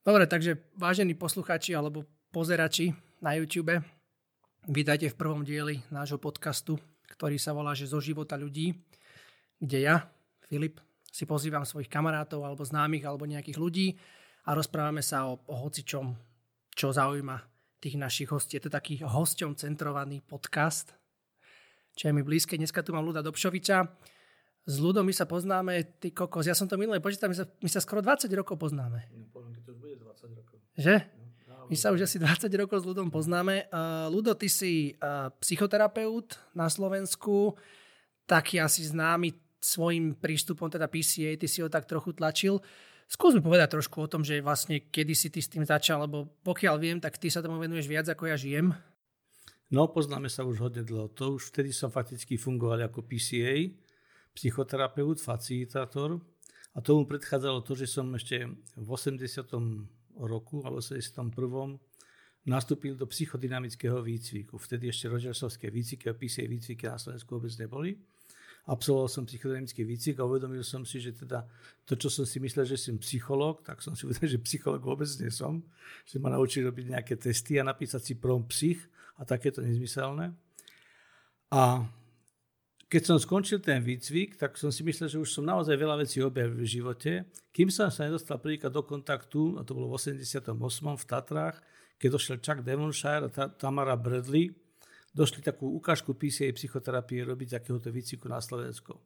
Dobre, takže vážení poslucháči alebo pozerači na YouTube, vítajte v prvom dieli nášho podcastu, ktorý sa volá, že zo života ľudí, kde ja, Filip, si pozývam svojich kamarátov alebo známych alebo nejakých ľudí a rozprávame sa o, o hocičom, čo zaujíma tých našich hostí. Je to taký hosťom centrovaný podcast, čo je mi blízke. Dneska tu mám Luda Dobšoviča. S Ludom my sa poznáme, ty kokos, ja som to minulé počítal, my sa, my sa skoro 20 rokov poznáme. No, poviem, keď to už bude 20 rokov. Že? No, my sa už asi 20 rokov s Ludom poznáme. Uh, Ludo, ty si uh, psychoterapeut na Slovensku, taký asi známy svojim prístupom, teda PCA, ty si ho tak trochu tlačil. Skús mi povedať trošku o tom, že vlastne kedy si ty s tým začal, lebo pokiaľ viem, tak ty sa tomu venuješ viac ako ja žijem. No, poznáme sa už hodne dlho. To už vtedy som fakticky fungoval ako PCA, psychoterapeut, facilitátor. A tomu predchádzalo to, že som ešte v 80. roku, alebo 81. nastúpil do psychodynamického výcviku. Vtedy ešte Rogersovské výcviky a PCA výcviky na Slovensku vôbec neboli. Absolvoval som psychodynamický výcvik a uvedomil som si, že teda to, čo som si myslel, že som psychológ, tak som si uvedomil, že psychológ vôbec nie som. Že ma naučili robiť nejaké testy a napísať si prom psych a takéto nezmyselné. A keď som skončil ten výcvik, tak som si myslel, že už som naozaj veľa vecí objavil v živote. Kým som sa nedostal prvýkrát do kontaktu, a to bolo v 88. v Tatrách, keď došiel Chuck Devonshire a Tamara Bradley, došli takú ukážku PCA psychoterapie robiť takéhoto výcviku na Slovensko.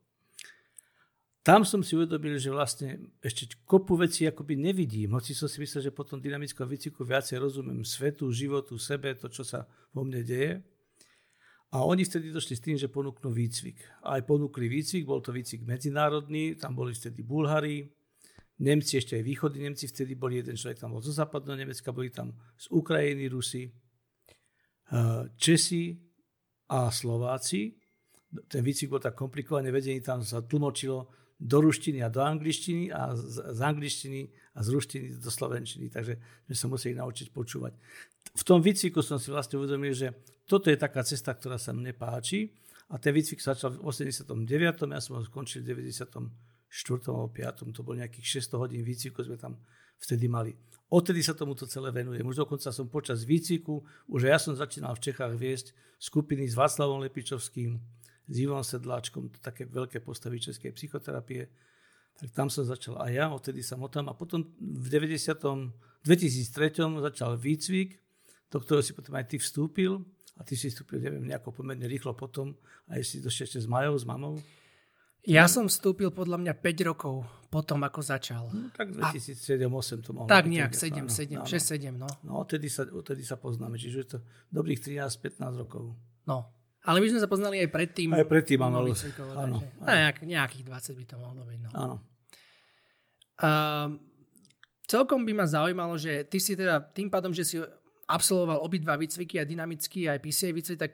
Tam som si uvedomil, že vlastne ešte kopu vecí akoby nevidím, hoci som si myslel, že po tom dynamickom výcviku viacej rozumiem svetu, životu, sebe, to, čo sa vo mne deje. A oni vtedy došli s tým, že ponúknú výcvik. Aj ponúkli výcvik, bol to výcvik medzinárodný, tam boli vtedy Bulhári, Nemci, ešte aj východní Nemci, vtedy boli jeden človek tam bol zo západného Nemecka, boli tam z Ukrajiny Rusi, eh, Česi a Slováci. Ten výcvik bol tak komplikovaný vedení, tam sa tlmočilo do ruštiny a do angličtiny a z, z angličtiny a z ruštiny do slovenčiny, takže sme sa museli naučiť počúvať. V tom výcviku som si vlastne uvedomil, že toto je taká cesta, ktorá sa mne páči. A ten výcvik začal v 89. Ja som ho skončil v 94. alebo 5. To bol nejakých 600 hodín výcviku, sme tam vtedy mali. Odtedy sa tomuto celé venujem. Už dokonca som počas výcviku, už ja som začínal v Čechách viesť skupiny s Václavom Lepičovským, s Ivom Sedláčkom, to také veľké postavy českej psychoterapie. Tak tam som začal aj ja, odtedy som o tam. A potom v 90. 2003. začal výcvik, do ktorého si potom aj ty vstúpil a ty si vstúpil, neviem, nejako pomerne rýchlo potom a si došiel ešte s Majou, s mamou. Ja som vstúpil podľa mňa 5 rokov potom, ako začal. No, tak 2007-2008 to mohlo Tak nejak, 7, 7, 6, 7, no. No, odtedy sa, odtedy sa poznáme, čiže je to dobrých 13-15 rokov. No, ale my sme sa poznali aj predtým. Aj predtým, áno. áno, Nejak, nejakých 20 by to mohlo byť, no. Áno. Uh, celkom by ma zaujímalo, že ty si teda tým pádom, že si absolvoval obidva výcviky, aj dynamický, aj PCA výcvik, tak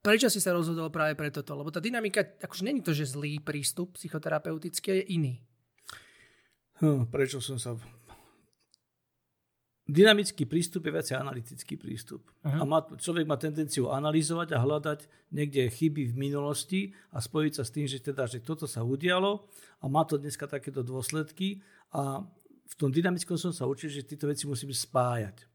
prečo si sa rozhodol práve pre toto? Lebo tá dynamika, akože není to, že zlý prístup psychoterapeutický, je iný. Hm, prečo som sa... Dynamický prístup je viacej analytický prístup. Uh-huh. A má, človek má tendenciu analyzovať a hľadať niekde chyby v minulosti a spojiť sa s tým, že, teda, že toto sa udialo a má to dneska takéto dôsledky. A v tom dynamickom som sa učil, že tieto veci musím spájať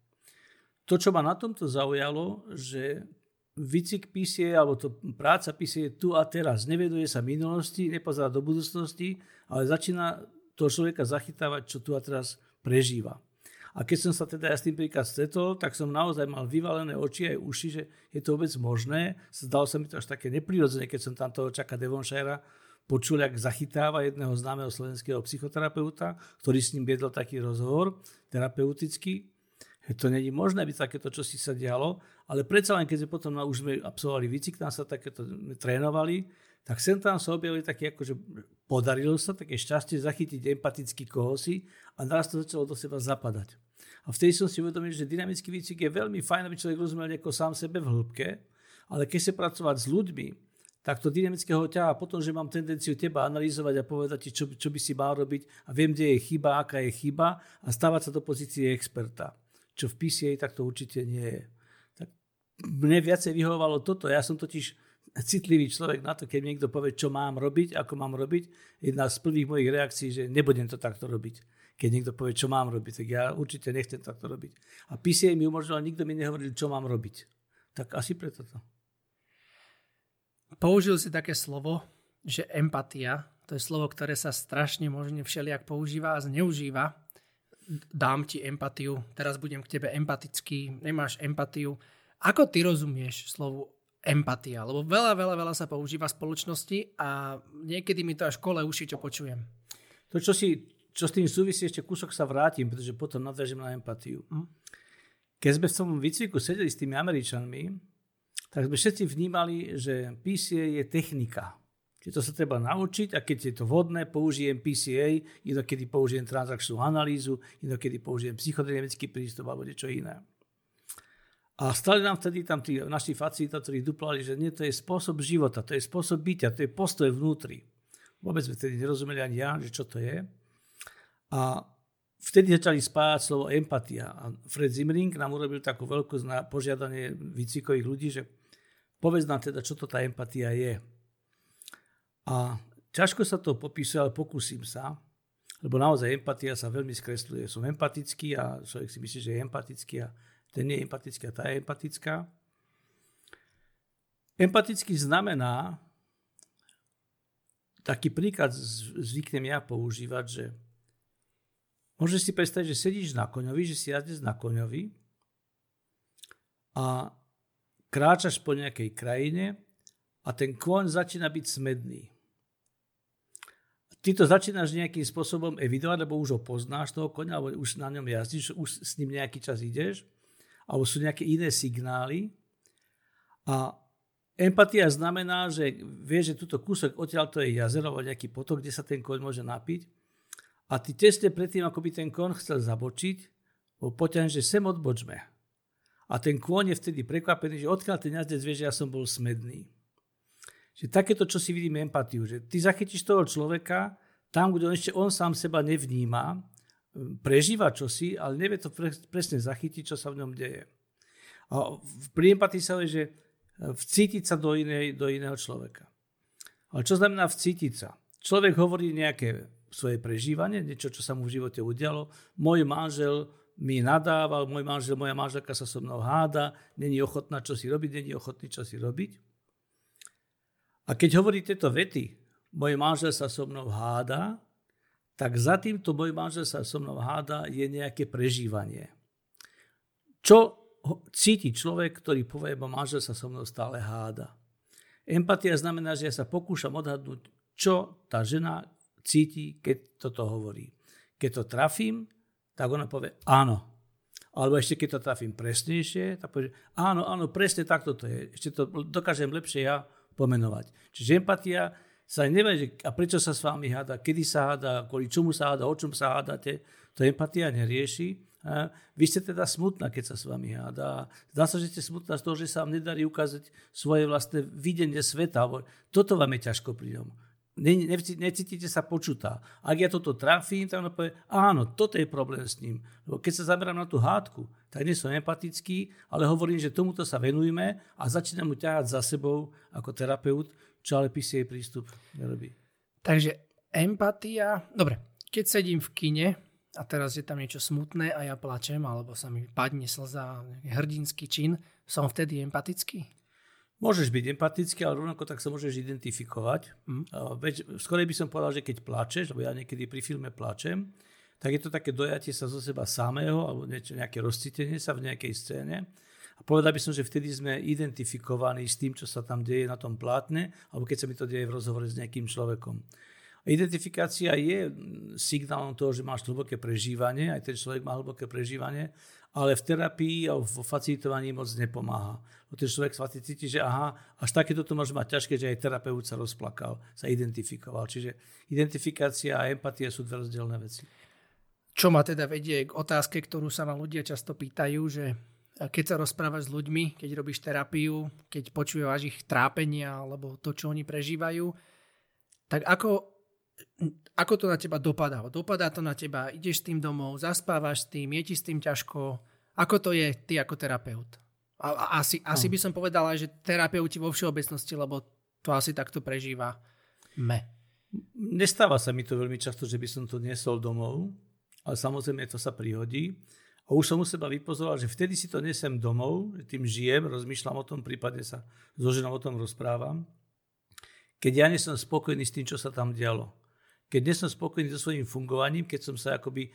to, čo ma na tomto zaujalo, že výcvik písie, alebo to práca písie tu a teraz. Neveduje sa minulosti, nepozerá do budúcnosti, ale začína toho človeka zachytávať, čo tu a teraz prežíva. A keď som sa teda ja s tým príklad stretol, tak som naozaj mal vyvalené oči aj uši, že je to vôbec možné. Zdalo sa mi to až také neprirodzené, keď som tam toho čaká Devonshire počul, jak zachytáva jedného známeho slovenského psychoterapeuta, ktorý s ním viedol taký rozhovor terapeutický to není možné, aby takéto čo si sa dialo, ale predsa len keď sme potom už sme absolvovali výcik, tam sa takéto trénovali, tak sem tam sa objavili také, akože podarilo sa také šťastie zachytiť empaticky kohosi a naraz to začalo do seba zapadať. A vtedy som si uvedomil, že dynamický výcvik je veľmi fajn, aby človek rozumel nieko sám sebe v hĺbke, ale keď sa pracovať s ľuďmi, tak to dynamického ťaha potom, že mám tendenciu teba analyzovať a povedať ti, čo, čo by si mal robiť a viem, kde je chyba, aká je chyba a stávať sa do pozície experta čo v PCA tak to určite nie je. Tak mne viacej vyhovovalo toto. Ja som totiž citlivý človek na to, keď niekto povie, čo mám robiť, ako mám robiť. Jedna z prvých mojich reakcií, že nebudem to takto robiť. keď niekto povie, čo mám robiť, tak ja určite nechcem takto robiť. A PCA mi umožnilo, nikto mi nehovoril, čo mám robiť. Tak asi preto to. Použil si také slovo, že empatia, to je slovo, ktoré sa strašne možne všelijak používa a zneužíva. Dám ti empatiu, teraz budem k tebe empatický, nemáš empatiu. Ako ty rozumieš slovu empatia? Lebo veľa, veľa, veľa sa používa v spoločnosti a niekedy mi to až kole uši, čo počujem. To, čo si čo s tým súvisí, ešte kúsok sa vrátim, pretože potom nadviažem na empatiu. Mm. Keď sme v tom výcviku sedeli s tými Američanmi, tak sme všetci vnímali, že PCA je technika. Že to sa treba naučiť a keď je to vhodné, použijem PCA, inokedy použijem transakčnú analýzu, inokedy použijem psychodynamický prístup alebo niečo iné. A stali nám vtedy tam tí naši facilitátori duplali, že nie, to je spôsob života, to je spôsob bytia, to je postoj vnútri. Vôbec sme vtedy nerozumeli ani ja, že čo to je. A vtedy začali spájať slovo empatia. A Fred Zimring nám urobil takú veľkú požiadanie výcvikových ľudí, že povedz nám teda, čo to tá empatia je. A ťažko sa to popísuje, ale pokúsim sa, lebo naozaj empatia sa veľmi skresluje. Som empatický a človek si myslí, že je empatický a ten nie je empatický a tá je empatická. Empatický znamená, taký príklad zvyknem ja používať, že Môžeš si predstaviť, že sedíš na koňovi, že si jazdec na koňovi a kráčaš po nejakej krajine a ten kôň začína byť smedný. Ty to začínaš nejakým spôsobom evidovať, lebo už ho poznáš toho koňa, alebo už na ňom jazdíš, už s ním nejaký čas ideš, alebo sú nejaké iné signály. A empatia znamená, že vieš, že túto kúsok odtiaľ to je jazero, alebo nejaký potok, kde sa ten koň môže napiť a ty tesne predtým, ako by ten kon chcel zabočiť, poťaň, že sem odbočme. A ten kôň je vtedy prekvapený, že odkiaľ ten jazdec vie, že ja som bol smedný. Že takéto, čo si vidíme empatiu, že ty zachytíš toho človeka tam, kde on ešte on sám seba nevníma, prežíva čosi, ale nevie to presne zachytiť, čo sa v ňom deje. A pri empatii sa hovorí, že vcítiť sa do, inej, do iného človeka. Ale čo znamená vcítiť sa? Človek hovorí nejaké svoje prežívanie, niečo, čo sa mu v živote udialo. Môj manžel mi nadával, môj manžel, moja manželka sa so mnou háda, není ochotná čo si robiť, není ochotný čo si robiť. A keď hovorí tieto vety, môj manžel sa so mnou háda, tak za týmto môj manžel sa so mnou háda je nejaké prežívanie. Čo cíti človek, ktorý povie, bo manžel sa so mnou stále háda. Empatia znamená, že ja sa pokúšam odhadnúť, čo tá žena, cíti, keď toto hovorí. Keď to trafím, tak ona povie áno. Alebo ešte keď to trafím presnejšie, tak povie, áno, áno, presne takto to je. Ešte to dokážem lepšie ja pomenovať. Čiže empatia sa nevie, a prečo sa s vami háda, kedy sa háda, kvôli čomu sa háda, o čom sa hádate, to empatia nerieši. Vy ste teda smutná, keď sa s vami háda. Zdá sa, že ste smutná z toho, že sa vám nedarí ukázať svoje vlastné videnie sveta. Toto vám je ťažko pri ňom ne, ne, necítite sa počutá. Ak ja toto trafím, tak on povie, áno, toto je problém s ním. Lebo keď sa zamerám na tú hádku, tak nie som empatický, ale hovorím, že tomuto sa venujme a začínam mu ťahať za sebou ako terapeut, čo ale PCA prístup nerobí. Takže empatia, dobre, keď sedím v kine a teraz je tam niečo smutné a ja plačem, alebo sa mi padne slza, hrdinský čin, som vtedy empatický? Môžeš byť empatický, ale rovnako tak sa môžeš identifikovať. Mm. Veď, skorej by som povedal, že keď plačeš, lebo ja niekedy pri filme plačem, tak je to také dojatie sa zo seba samého, alebo niečo, nejaké rozcítenie sa v nejakej scéne. A povedal by som, že vtedy sme identifikovaní s tým, čo sa tam deje na tom plátne, alebo keď sa mi to deje v rozhovore s nejakým človekom. Identifikácia je signálom toho, že máš hlboké prežívanie, aj ten človek má hlboké prežívanie ale v terapii a vo facilitovaní moc nepomáha. O ten človek sa cíti, že aha, až takéto to môže mať ťažké, že aj terapeut sa rozplakal, sa identifikoval. Čiže identifikácia a empatia sú dve rozdielne veci. Čo ma teda vedie k otázke, ktorú sa ma ľudia často pýtajú, že keď sa rozprávaš s ľuďmi, keď robíš terapiu, keď počúvaš ich trápenia alebo to, čo oni prežívajú, tak ako ako to na teba dopadá? Dopadá to na teba, ideš s tým domov, zaspávaš s tým, je ti s tým ťažko. Ako to je ty ako terapeut? A, a asi, no. asi by som povedala, že terapeuti vo všeobecnosti, lebo to asi takto prežíva me. Nestáva sa mi to veľmi často, že by som to niesol domov, ale samozrejme to sa prihodí. A už som u seba vypozoroval, že vtedy si to nesem domov, že tým žijem, rozmýšľam o tom, prípadne sa so ženou o tom rozprávam. Keď ja nie som spokojný s tým, čo sa tam dialo. Keď nie som spokojný so svojím fungovaním, keď som sa akoby,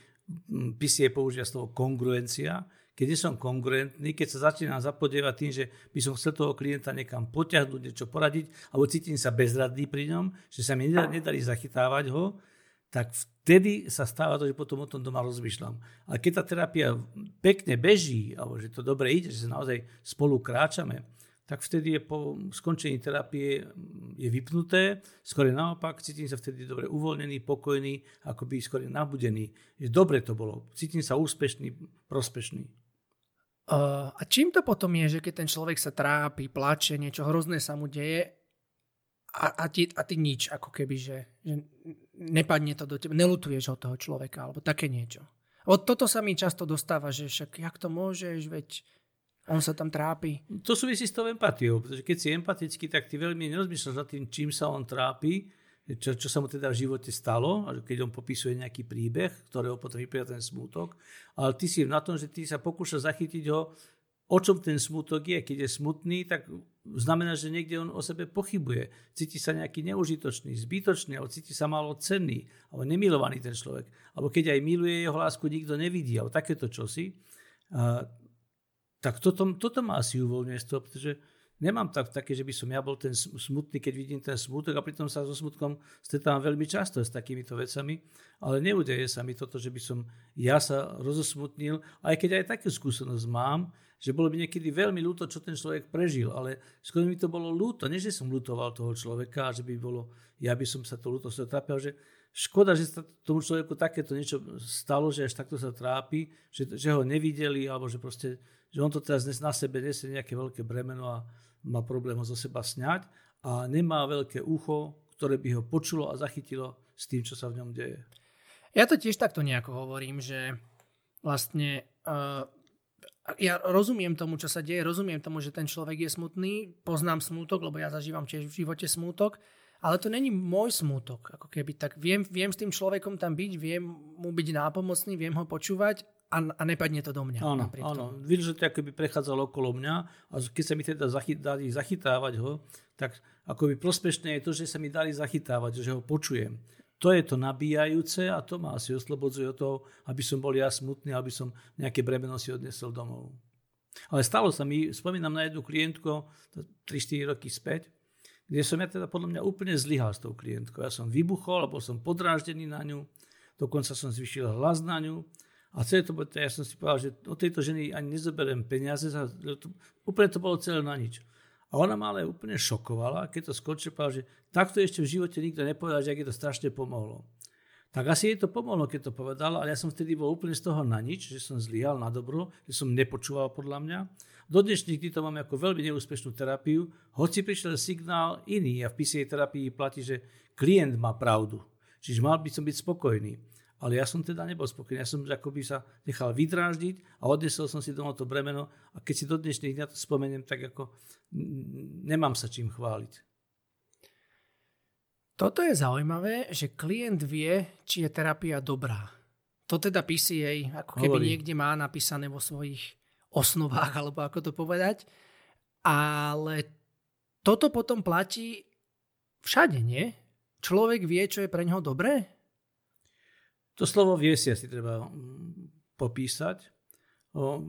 PCA používa slovo kongruencia, keď nie som kongruentný, keď sa začínam zapodievať tým, že by som chcel toho klienta niekam poťahnuť, niečo poradiť, alebo cítim sa bezradný pri ňom, že sa mi nedali zachytávať ho, tak vtedy sa stáva to, že potom o tom doma rozmýšľam. A keď tá terapia pekne beží, alebo že to dobre ide, že sa naozaj spolu kráčame, tak vtedy je po skončení terapie je vypnuté, skôr naopak, cítim sa vtedy dobre uvoľnený, pokojný, akoby skôr nabudený. Dobre to bolo, cítim sa úspešný, prospešný. A čím to potom je, že keď ten človek sa trápi, plače, niečo hrozné sa mu deje a, a, ty, a ty nič, ako keby, že, že nepadne to do teba, nelutuješ od toho človeka, alebo také niečo. Od toto sa mi často dostáva, že však jak to môžeš, veď on sa tam trápi. To súvisí s tou empatiou, pretože keď si empatický, tak ty veľmi nerozmýšľaš nad tým, čím sa on trápi, čo, čo sa mu teda v živote stalo, keď on popisuje nejaký príbeh, ktorého potom vypria ten smútok, ale ty si na tom, že ty sa pokúšaš zachytiť ho, o čom ten smútok je. Keď je smutný, tak znamená, že niekde on o sebe pochybuje. Cíti sa nejaký neužitočný, zbytočný, alebo cíti sa málo cenný, alebo nemilovaný ten človek. Alebo keď aj miluje jeho lásku, nikto nevidí, alebo takéto čosi. Tak toto, toto ma asi uvoľňuje z toho, pretože Nemám tak, také, že by som ja bol ten smutný, keď vidím ten smutok a pritom sa so smutkom stretávam veľmi často s takýmito vecami, ale neudeje sa mi toto, že by som ja sa rozosmutnil, aj keď aj takú skúsenosť mám, že bolo by niekedy veľmi ľúto, čo ten človek prežil, ale skôr mi to bolo ľúto, nie že som ľutoval toho človeka, že by bolo, ja by som sa to ľúto trápil, že škoda, že sa tomu človeku takéto niečo stalo, že až takto sa trápi, že, že ho nevideli, alebo že proste, že on to teraz na sebe nesie nejaké veľké bremeno a má problém ho zo seba sňať a nemá veľké ucho, ktoré by ho počulo a zachytilo s tým, čo sa v ňom deje. Ja to tiež takto nejako hovorím, že vlastne uh, ja rozumiem tomu, čo sa deje, rozumiem tomu, že ten človek je smutný, poznám smútok, lebo ja zažívam tiež v živote smútok, ale to není môj smútok. Ako keby, tak viem, viem s tým človekom tam byť, viem mu byť nápomocný, viem ho počúvať a, a nepadne to do mňa. Áno, áno. Vidíš, že to akoby prechádzalo okolo mňa a keď sa mi teda zachy, dali zachytávať ho, tak akoby prospešné je to, že sa mi dali zachytávať, že ho počujem. To je to nabíjajúce a to ma asi oslobodzuje od toho, aby som bol ja smutný, aby som nejaké bremeno si odnesol domov. Ale stalo sa mi, spomínam na jednu klientku 3-4 roky späť, kde som ja teda podľa mňa úplne zlyhal s tou klientkou. Ja som vybuchol, alebo som podráždený na ňu, dokonca som zvyšil hlas na ňu a celé to, ja som si povedal, že od tejto ženy ani nezoberiem peniaze, úplne to bolo celé na nič. A ona ma ale úplne šokovala, keď to skončil, povedala, že takto ešte v živote nikto nepovedal, že ak je to strašne pomohlo. Tak asi jej to pomohlo, keď to povedala, ale ja som vtedy bol úplne z toho na nič, že som zlyhal na dobro, že som nepočúval podľa mňa. Do dnešných dní to mám ako veľmi neúspešnú terapiu, hoci prišiel signál iný a v PCA terapii platí, že klient má pravdu. Čiže mal by som byť spokojný. Ale ja som teda nebol spokojný. Ja som akoby sa nechal vydráždiť a odnesol som si domov to bremeno. A keď si do dnešných dňa to spomeniem, tak ako nemám sa čím chváliť. Toto je zaujímavé, že klient vie, či je terapia dobrá. To teda PCA ako keby Hovorí. niekde má napísané vo svojich osnovách, alebo ako to povedať. Ale toto potom platí všade, nie? Človek vie, čo je pre neho dobré? To slovo vie si treba mm, popísať. O,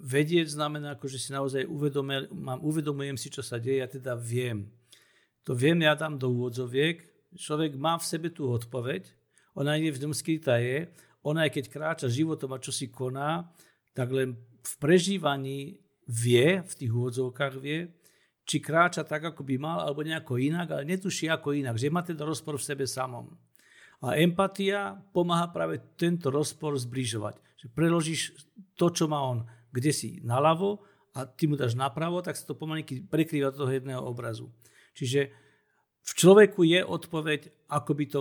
vedieť znamená, ako, že si naozaj uvedome, mám, uvedomujem si, čo sa deje, ja teda viem. To viem, ja dám do úvodzoviek. Človek má v sebe tú odpoveď, ona nie v ňom skrytá je, ona aj keď kráča životom a čo si koná, tak len v prežívaní vie, v tých úvodzovkách vie, či kráča tak, ako by mal, alebo nejako inak, ale netuší ako inak, že má teda rozpor v sebe samom. A empatia pomáha práve tento rozpor zbližovať. Že preložíš to, čo má on kde si naľavo a ty mu dáš napravo, tak sa to pomalinky prekrýva do toho jedného obrazu. Čiže v človeku je odpoveď, ako by to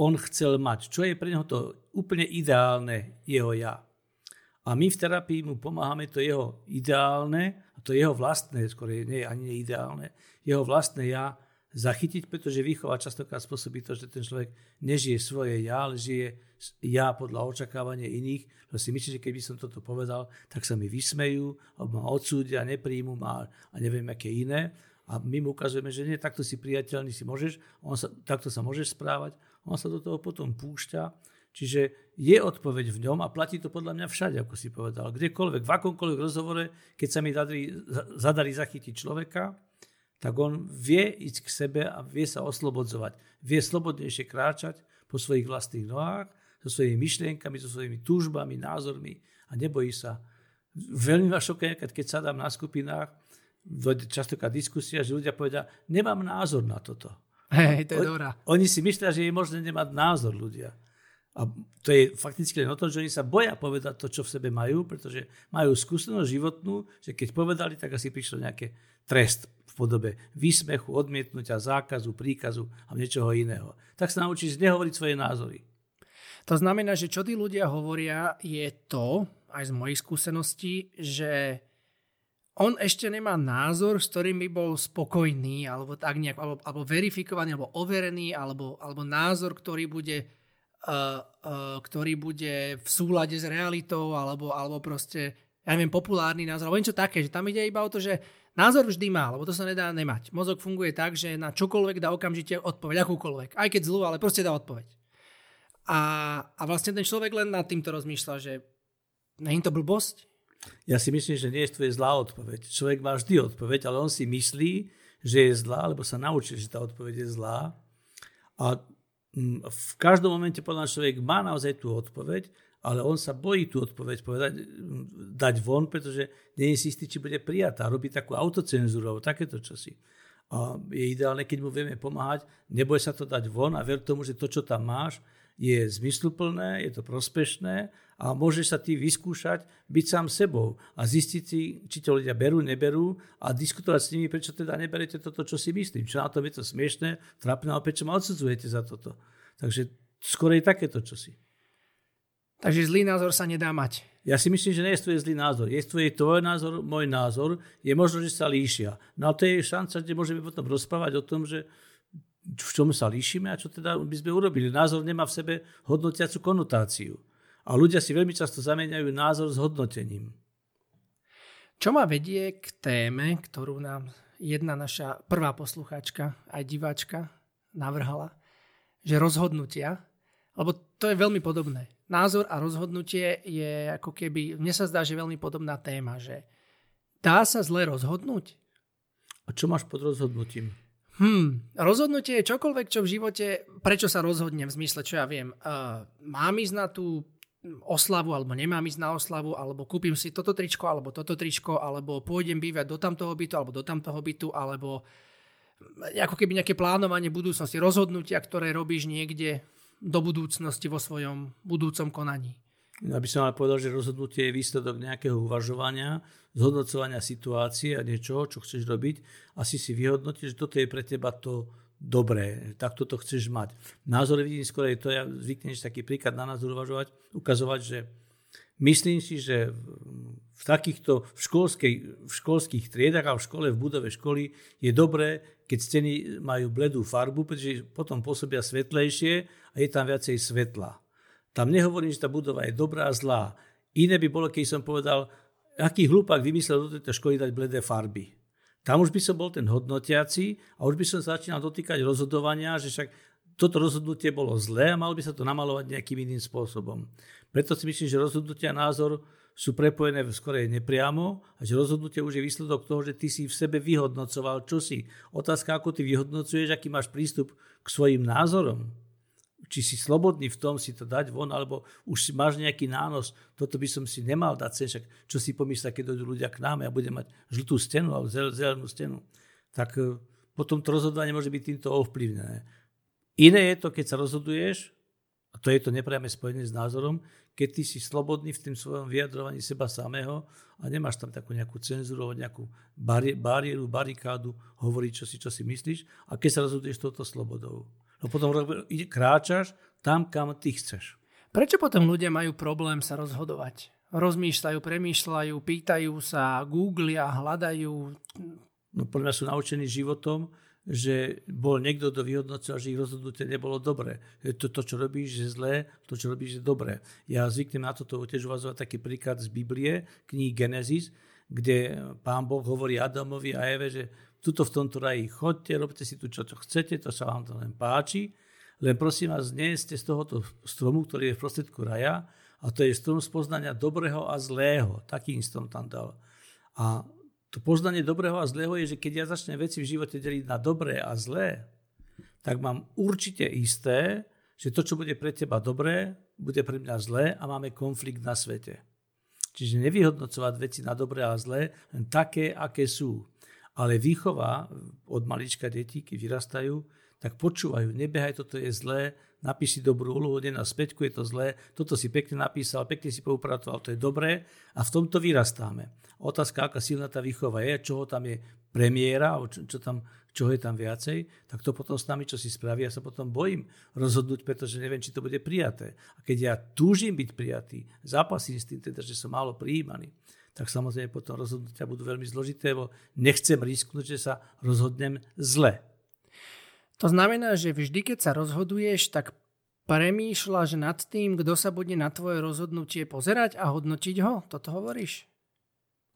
on chcel mať. Čo je pre neho to úplne ideálne jeho ja. A my v terapii mu pomáhame to jeho ideálne, a to jeho vlastné, skôr nie ani neideálne, jeho vlastné ja zachytiť, pretože výchova častokrát spôsobí to, že ten človek nežije svoje ja, ale žije ja podľa očakávania iných. Že si myslím, že keby som toto povedal, tak sa mi vysmejú, alebo ma odsúdia, nepríjmu ma a neviem, aké iné. A my mu ukazujeme, že nie, takto si priateľný si môžeš, on sa, takto sa môžeš správať, on sa do toho potom púšťa. Čiže je odpoveď v ňom a platí to podľa mňa všade, ako si povedal. Kdekoľvek, v akomkoľvek rozhovore, keď sa mi zadarí, zadarí zachytiť človeka, tak on vie ísť k sebe a vie sa oslobodzovať. Vie slobodnejšie kráčať po svojich vlastných nohách, so svojimi myšlienkami, so svojimi túžbami, názormi a nebojí sa. Veľmi ma šokuje, keď sa dám na skupinách, dojde častokrát diskusia, že ľudia povedia, nemám názor na toto. Hej, to je dobrá. Oni si myslia, že je možné nemať názor ľudia. A to je fakticky len o tom, že oni sa boja povedať to, čo v sebe majú, pretože majú skúsenosť životnú, že keď povedali, tak asi prišlo nejaké trest podobe výsmechu, odmietnutia, zákazu, príkazu a niečoho iného. Tak sa naučíš nehovoriť svoje názory. To znamená, že čo tí ľudia hovoria je to, aj z mojich skúseností, že on ešte nemá názor, s ktorým by bol spokojný, alebo tak nejak, alebo, alebo verifikovaný, alebo overený, alebo, alebo názor, ktorý bude, uh, uh, ktorý bude v súlade s realitou, alebo, alebo proste, ja neviem, populárny názor, alebo niečo také, že tam ide iba o to, že Názor vždy má, lebo to sa nedá nemať. Mozog funguje tak, že na čokoľvek dá okamžite odpoveď, akúkoľvek. Aj keď zlú, ale proste dá odpoveď. A, a vlastne ten človek len nad týmto rozmýšľa, že není to blbosť? Ja si myslím, že nie je to zlá odpoveď. Človek má vždy odpoveď, ale on si myslí, že je zlá, lebo sa naučil, že tá odpoveď je zlá. A mm, v každom momente podľa človek má naozaj tú odpoveď ale on sa bojí tú odpoveď povedať, dať von, pretože nie je si istý, či bude prijatá. Robí takú autocenzúru alebo takéto čosi. A je ideálne, keď mu vieme pomáhať, neboj sa to dať von a ver tomu, že to, čo tam máš, je zmysluplné, je to prospešné a môžeš sa ty vyskúšať byť sám sebou a zistiť si, či to ľudia berú, neberú a diskutovať s nimi, prečo teda neberete toto, čo si myslím. Čo na tom je to smiešné, trápne, ale prečo ma odsudzujete za toto. Takže skôr je takéto čosi. Takže zlý názor sa nedá mať. Ja si myslím, že nie je to zlý názor. Je to tvoj názor, môj názor. Je možno, že sa líšia. No a to je šanca, kde môžeme potom rozprávať o tom, že v čom sa líšime a čo teda by sme urobili. Názor nemá v sebe hodnotiacu konotáciu. A ľudia si veľmi často zamieňajú názor s hodnotením. Čo ma vedie k téme, ktorú nám jedna naša prvá poslucháčka, aj diváčka, navrhala, že rozhodnutia, lebo to je veľmi podobné názor a rozhodnutie je ako keby, mne sa zdá, že veľmi podobná téma, že dá sa zle rozhodnúť? A čo máš pod rozhodnutím? Hmm, rozhodnutie je čokoľvek, čo v živote, prečo sa rozhodnem, v zmysle, čo ja viem, uh, mám ísť na tú oslavu, alebo nemám ísť na oslavu, alebo kúpim si toto tričko, alebo toto tričko, alebo pôjdem bývať do tamtoho bytu, alebo do tamtoho bytu, alebo ako keby nejaké plánovanie budúcnosti, rozhodnutia, ktoré robíš niekde do budúcnosti vo svojom budúcom konaní. Ja by som ale povedal, že rozhodnutie je výsledok nejakého uvažovania, zhodnocovania situácie a niečoho, čo chceš robiť. Asi si vyhodnotíš, že toto je pre teba to dobré, takto to chceš mať. Názor vidím skôr to, ja zvyknem taký príklad na názor uvažovať, ukazovať, že myslím si, že v takýchto v, školskej, v školských triedach a v škole, v budove školy je dobré, keď steny majú bledú farbu, pretože potom pôsobia svetlejšie a je tam viacej svetla. Tam nehovorím, že tá budova je dobrá a zlá. Iné by bolo, keď som povedal, aký hlupák vymyslel do tejto školy dať bledé farby. Tam už by som bol ten hodnotiaci a už by som začínal dotýkať rozhodovania, že však toto rozhodnutie bolo zlé a malo by sa to namalovať nejakým iným spôsobom. Preto si myslím, že rozhodnutia názor sú prepojené skorej nepriamo a že rozhodnutie už je výsledok toho, že ty si v sebe vyhodnocoval, čo si. Otázka, ako ty vyhodnocuješ, aký máš prístup k svojim názorom. Či si slobodný v tom si to dať von, alebo už máš nejaký nános, toto by som si nemal dať sem, však čo si pomyslia, keď dojdú ľudia k nám a ja budem mať žltú stenu alebo zelenú stenu. Tak e, potom to rozhodovanie môže byť týmto ovplyvnené. Iné je to, keď sa rozhoduješ, a to je to nepriame spojenie s názorom, keď ty si slobodný v tým svojom vyjadrovaní seba samého a nemáš tam takú nejakú cenzúru, nejakú bari- bariéru, barikádu, hovoriť, čo si, čo si myslíš a keď sa rozhoduješ touto slobodou. No potom kráčaš tam, kam ty chceš. Prečo potom ľudia majú problém sa rozhodovať? Rozmýšľajú, premýšľajú, pýtajú sa, googlia, hľadajú. No podľa mňa sú naučení životom, že bol niekto, kto vyhodnocoval, že ich rozhodnutie nebolo dobré. To, to, čo robíš, je zlé, to, čo robíš, je dobré. Ja zvyknem na toto tiež uvazovať taký príklad z Biblie, knihy Genesis, kde pán Boh hovorí Adamovi a Eve, že tuto v tomto raji chodte, robte si tu čo, čo chcete, to sa vám to len páči, len prosím vás, nie ste z tohoto stromu, ktorý je v prostredku raja, a to je strom spoznania dobrého a zlého. Taký strom tam dal. A to poznanie dobrého a zlého je, že keď ja začnem veci v živote deliť na dobré a zlé, tak mám určite isté, že to, čo bude pre teba dobré, bude pre mňa zlé a máme konflikt na svete. Čiže nevyhodnocovať veci na dobré a zlé, len také, aké sú. Ale výchova od malička detí, keď vyrastajú, tak počúvajú, nebehaj, toto je zlé, napíš si dobrú úlohu, na späťku je to zlé, toto si pekne napísal, pekne si poupratoval, to je dobré a v tomto vyrastáme. Otázka, aká silná tá výchova je, čoho tam je premiéra, čo, čo tam, čoho je tam viacej, tak to potom s nami, čo si spraví, ja sa potom bojím rozhodnúť, pretože neviem, či to bude prijaté. A keď ja túžim byť prijatý, zápasím s tým, teda, že som málo prijímaný, tak samozrejme potom rozhodnutia budú veľmi zložité, lebo nechcem risknúť, že sa rozhodnem zle. To znamená, že vždy, keď sa rozhoduješ, tak premýšľaš nad tým, kto sa bude na tvoje rozhodnutie pozerať a hodnotiť ho? Toto hovoríš?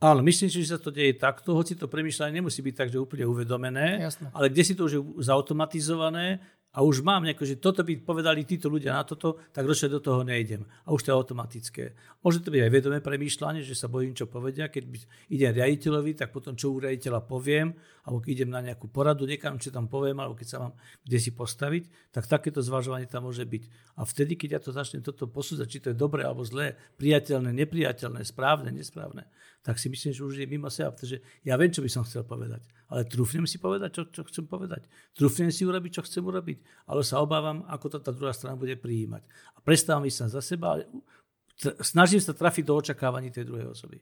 Áno, myslím si, že sa to deje takto, hoci to premyšľanie nemusí byť tak, že úplne uvedomené, Jasne. ale kde si to už je zautomatizované a už mám nejako, že toto by povedali títo ľudia na toto, tak ročne do toho nejdem. A už to je automatické. Môže to byť aj vedomé premýšľanie, že sa bojím, čo povedia. Keď idem riaditeľovi, tak potom čo u riaditeľa poviem, alebo keď idem na nejakú poradu niekam, čo tam poviem, alebo keď sa mám kde si postaviť, tak takéto zvažovanie tam môže byť. A vtedy, keď ja to začnem toto posúdzať, či to je dobré alebo zlé, priateľné, nepriateľné, správne, nesprávne, tak si myslím, že už je mimo seba, pretože ja viem, čo by som chcel povedať. Ale trúfnem si povedať, čo, čo chcem povedať. Trúfnem si urobiť, čo chcem urobiť. Ale sa obávam, ako to tá druhá strana bude prijímať. A prestávam ísť za seba, ale snažím sa trafiť do očakávaní tej druhej osoby.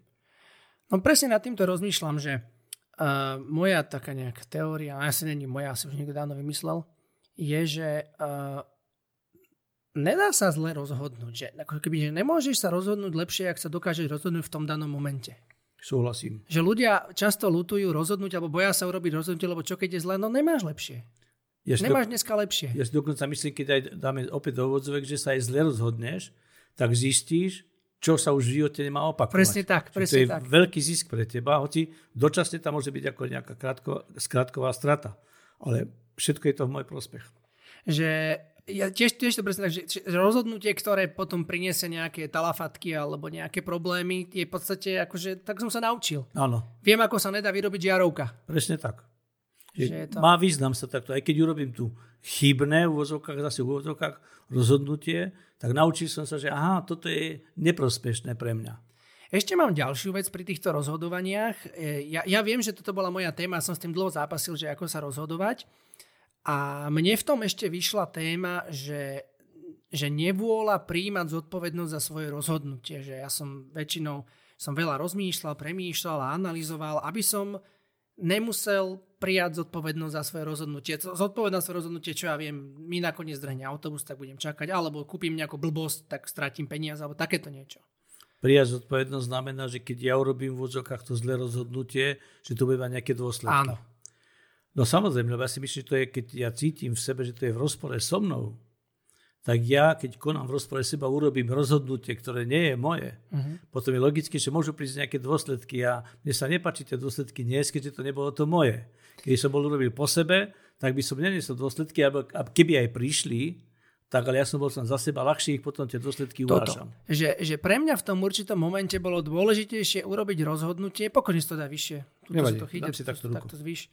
No presne nad týmto rozmýšľam, že uh, moja taká nejaká teória, a asi není moja, asi už niekto dávno vymyslel, je, že uh, nedá sa zle rozhodnúť. Že, ako keby, že nemôžeš sa rozhodnúť lepšie, ak sa dokážeš rozhodnúť v tom danom momente. Súhlasím. Že ľudia často lutujú rozhodnúť, alebo boja sa urobiť rozhodnutie, lebo čo keď je zle, no nemáš lepšie. Ja nemáš do... dneska lepšie. Ja si dokonca myslím, keď aj dáme opäť do že sa aj zle rozhodneš, tak zistíš, čo sa už v živote nemá opakovať. Presne tak, presne to je tak. veľký zisk pre teba, hoci dočasne tam môže byť ako nejaká krátko, skrátková strata. Ale všetko je to v môj prospech. Že ja tiež, tiež to presne tak, že, že rozhodnutie, ktoré potom priniesie nejaké talafatky alebo nejaké problémy, je v podstate akože, tak som sa naučil. Áno. Viem, ako sa nedá vyrobiť žiarovka. Presne tak. Že to... Má význam sa takto. Aj keď urobím tu chybné v úvodzovkách, zase v úvodzovkách rozhodnutie, tak naučil som sa, že aha, toto je neprospešné pre mňa. Ešte mám ďalšiu vec pri týchto rozhodovaniach. E, ja, ja viem, že toto bola moja téma, som s tým dlho zápasil, že ako sa rozhodovať. A mne v tom ešte vyšla téma, že, že nevôľa príjmať zodpovednosť za svoje rozhodnutie. Že ja som väčšinou som veľa rozmýšľal, premýšľal a analyzoval, aby som nemusel prijať zodpovednosť za svoje rozhodnutie. Zodpovednosť za svoje rozhodnutie, čo ja viem, mi nakoniec zdrhne autobus, tak budem čakať, alebo kúpim nejakú blbosť, tak stratím peniaze, alebo takéto niečo. Prijať zodpovednosť znamená, že keď ja urobím v odzokách to zlé rozhodnutie, že to bude mať nejaké dôsledky. Áno. No samozrejme, lebo ja si myslím, že to je, keď ja cítim v sebe, že to je v rozpore so mnou, tak ja, keď konám v rozpore seba, urobím rozhodnutie, ktoré nie je moje, uh-huh. potom je logické, že môžu prísť nejaké dôsledky a mne sa nepáči tie dôsledky dnes, keďže to nebolo to moje. Keď som bol urobil po sebe, tak by som neniesol dôsledky, alebo keby aj prišli, tak ale ja som bol som za seba, ľahšie ich potom tie dôsledky uvážam. Že, že pre mňa v tom určitom momente bolo dôležitejšie urobiť rozhodnutie, pokojne si to dá vyššie. Nevadí, to chytia, si takto, takto zvyš.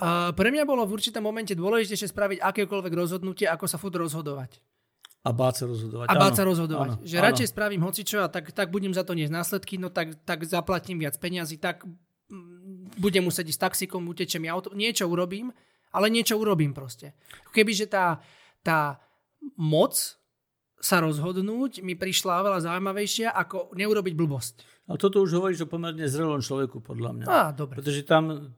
A pre mňa bolo v určitom momente dôležitejšie spraviť akékoľvek rozhodnutie, ako sa furt rozhodovať. A báť sa rozhodovať. A báť sa rozhodovať. Áno, že áno. radšej spravím hocičo a tak, tak budem za to niesť následky, no tak, tak zaplatím viac peniazy, tak mm, budem musieť ísť taxikom, utečem auto, niečo urobím, ale niečo urobím proste. Kebyže tá, tá moc sa rozhodnúť mi prišla oveľa zaujímavejšia, ako neurobiť blbosť. A toto už hovoríš o pomerne zrelom človeku, podľa mňa. Á, dobre. Pretože tam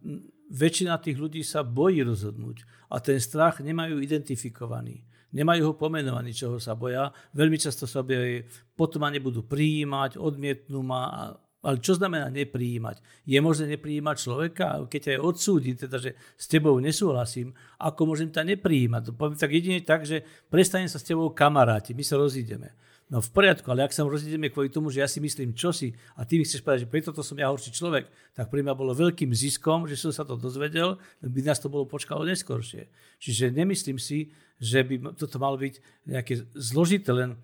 väčšina tých ľudí sa bojí rozhodnúť a ten strach nemajú identifikovaný. Nemajú ho pomenovaný, čoho sa boja. Veľmi často sa objaví, potom ma nebudú prijímať, odmietnú ma Ale čo znamená neprijímať? Je možné neprijímať človeka? Keď ťa je odsúdi, teda, že s tebou nesúhlasím, ako môžem ťa neprijímať? Poviem tak jedine tak, že prestanem sa s tebou kamaráti, my sa rozídeme. No v poriadku, ale ak sa rozídeme kvôli tomu, že ja si myslím čosi a ty mi chceš povedať, že preto to som ja horší človek, tak pre mňa bolo veľkým ziskom, že som sa to dozvedel, by nás to bolo počkalo neskôršie. Čiže nemyslím si, že by toto malo byť nejaké zložité, len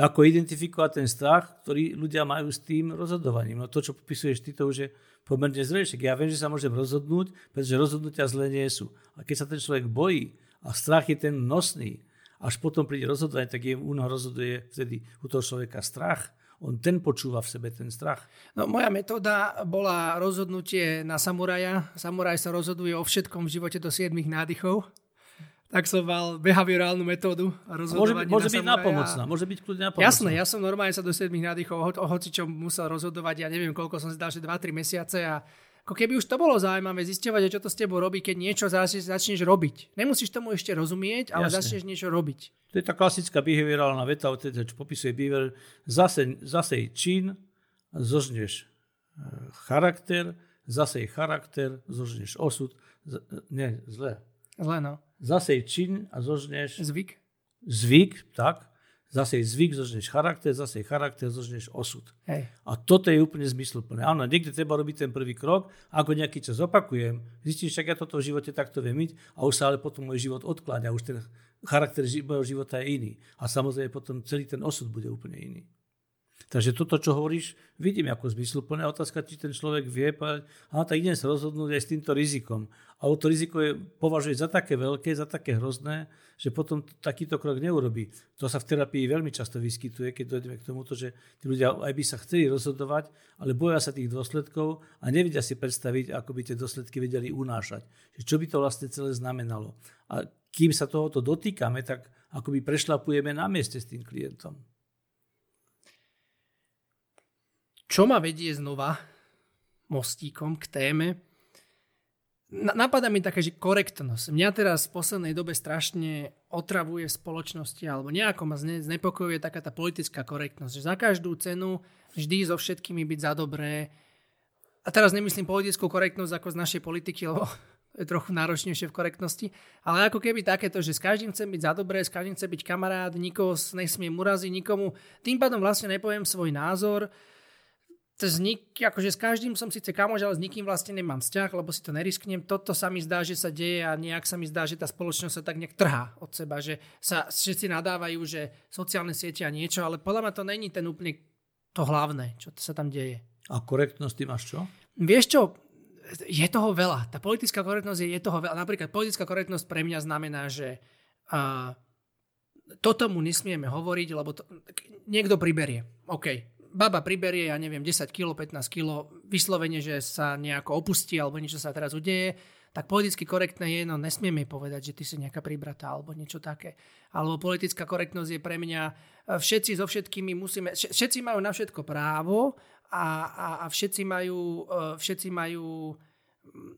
ako identifikovať ten strach, ktorý ľudia majú s tým rozhodovaním. No to, čo popisuješ ty, to už je pomerne zrejšie. Ja viem, že sa môžem rozhodnúť, pretože rozhodnutia zle nie sú. A keď sa ten človek bojí a strach je ten nosný, až potom príde rozhodovanie, tak je, u neho rozhoduje vtedy u toho človeka strach. On ten počúva v sebe ten strach. No, moja metóda bola rozhodnutie na samuraja. Samuraj sa rozhoduje o všetkom v živote do 7 nádychov. Tak som mal behaviorálnu metódu rozhodovania môže, môže na byť napomocná, môže byť kľudne napomocná. Jasné, ja som normálne sa do 7 nádychov o, o hoci čo musel rozhodovať, ja neviem koľko som si dal, že 2-3 mesiace a ako keby už to bolo zaujímavé zisťovať, čo to s tebou robí, keď niečo začneš robiť. Nemusíš tomu ešte rozumieť, ale Jasne. začneš niečo robiť. To je tá klasická behaviorálna veta, čo popisuje Beaver. Zase, zase čin, zožneš e, charakter, zase charakter, zožneš osud. Z, nie, zle. Zle, no. Zase čin a zožneš... Zvyk. Zvyk, tak zase zvyk, zožneš charakter, zase charakter, zožneš osud. Hej. A toto je úplne zmysluplné. Áno, niekde treba robiť ten prvý krok, ako nejaký čas opakujem, zistím, však ja toto v živote takto viem myť a už sa ale potom môj život odkláňa, už ten charakter môjho života je iný. A samozrejme potom celý ten osud bude úplne iný. Takže toto, čo hovoríš, vidím ako zmysluplné. Otázka, či ten človek vie povedať, a tak idem sa rozhodnúť aj s týmto rizikom. A to riziko je, považuje za také veľké, za také hrozné, že potom takýto krok neurobí. To sa v terapii veľmi často vyskytuje, keď dojdeme k tomuto, že tí ľudia aj by sa chceli rozhodovať, ale boja sa tých dôsledkov a nevedia si predstaviť, ako by tie dôsledky vedeli unášať. Čo by to vlastne celé znamenalo. A kým sa tohoto dotýkame, tak akoby prešlapujeme na mieste s tým klientom. Čo ma vedie znova mostíkom k téme? Napadá mi také, že korektnosť. Mňa teraz v poslednej dobe strašne otravuje v spoločnosti alebo nejako ma znepokojuje taká tá politická korektnosť. Že za každú cenu vždy so všetkými byť za dobré. A teraz nemyslím politickú korektnosť ako z našej politiky, lebo je trochu náročnejšie v korektnosti, ale ako keby takéto, že s každým chcem byť za dobré, s každým chcem byť kamarát, nikoho nesmiem uraziť, nikomu. Tým pádom vlastne nepoviem svoj názor, s nik, akože s každým som síce kamož, ale s nikým vlastne nemám vzťah, lebo si to nerisknem. Toto sa mi zdá, že sa deje a nejak sa mi zdá, že tá spoločnosť sa tak nejak trhá od seba, že sa všetci nadávajú, že sociálne siete a niečo, ale podľa mňa to není ten úplne to hlavné, čo sa tam deje. A korektnosť ty máš čo? Vieš čo, je toho veľa. Tá politická korektnosť je, je toho veľa. Napríklad politická korektnosť pre mňa znamená, že uh, toto mu nesmieme hovoriť, lebo to, niekto priberie. OK, baba priberie, ja neviem, 10 kg, 15 kg, vyslovene, že sa nejako opustí alebo niečo sa teraz udeje, tak politicky korektné je, no nesmieme povedať, že ty si nejaká pribratá alebo niečo také. Alebo politická korektnosť je pre mňa, e, všetci so všetkými musíme, všetci majú na všetko právo a, a, a všetci majú, e, všetci majú, mm,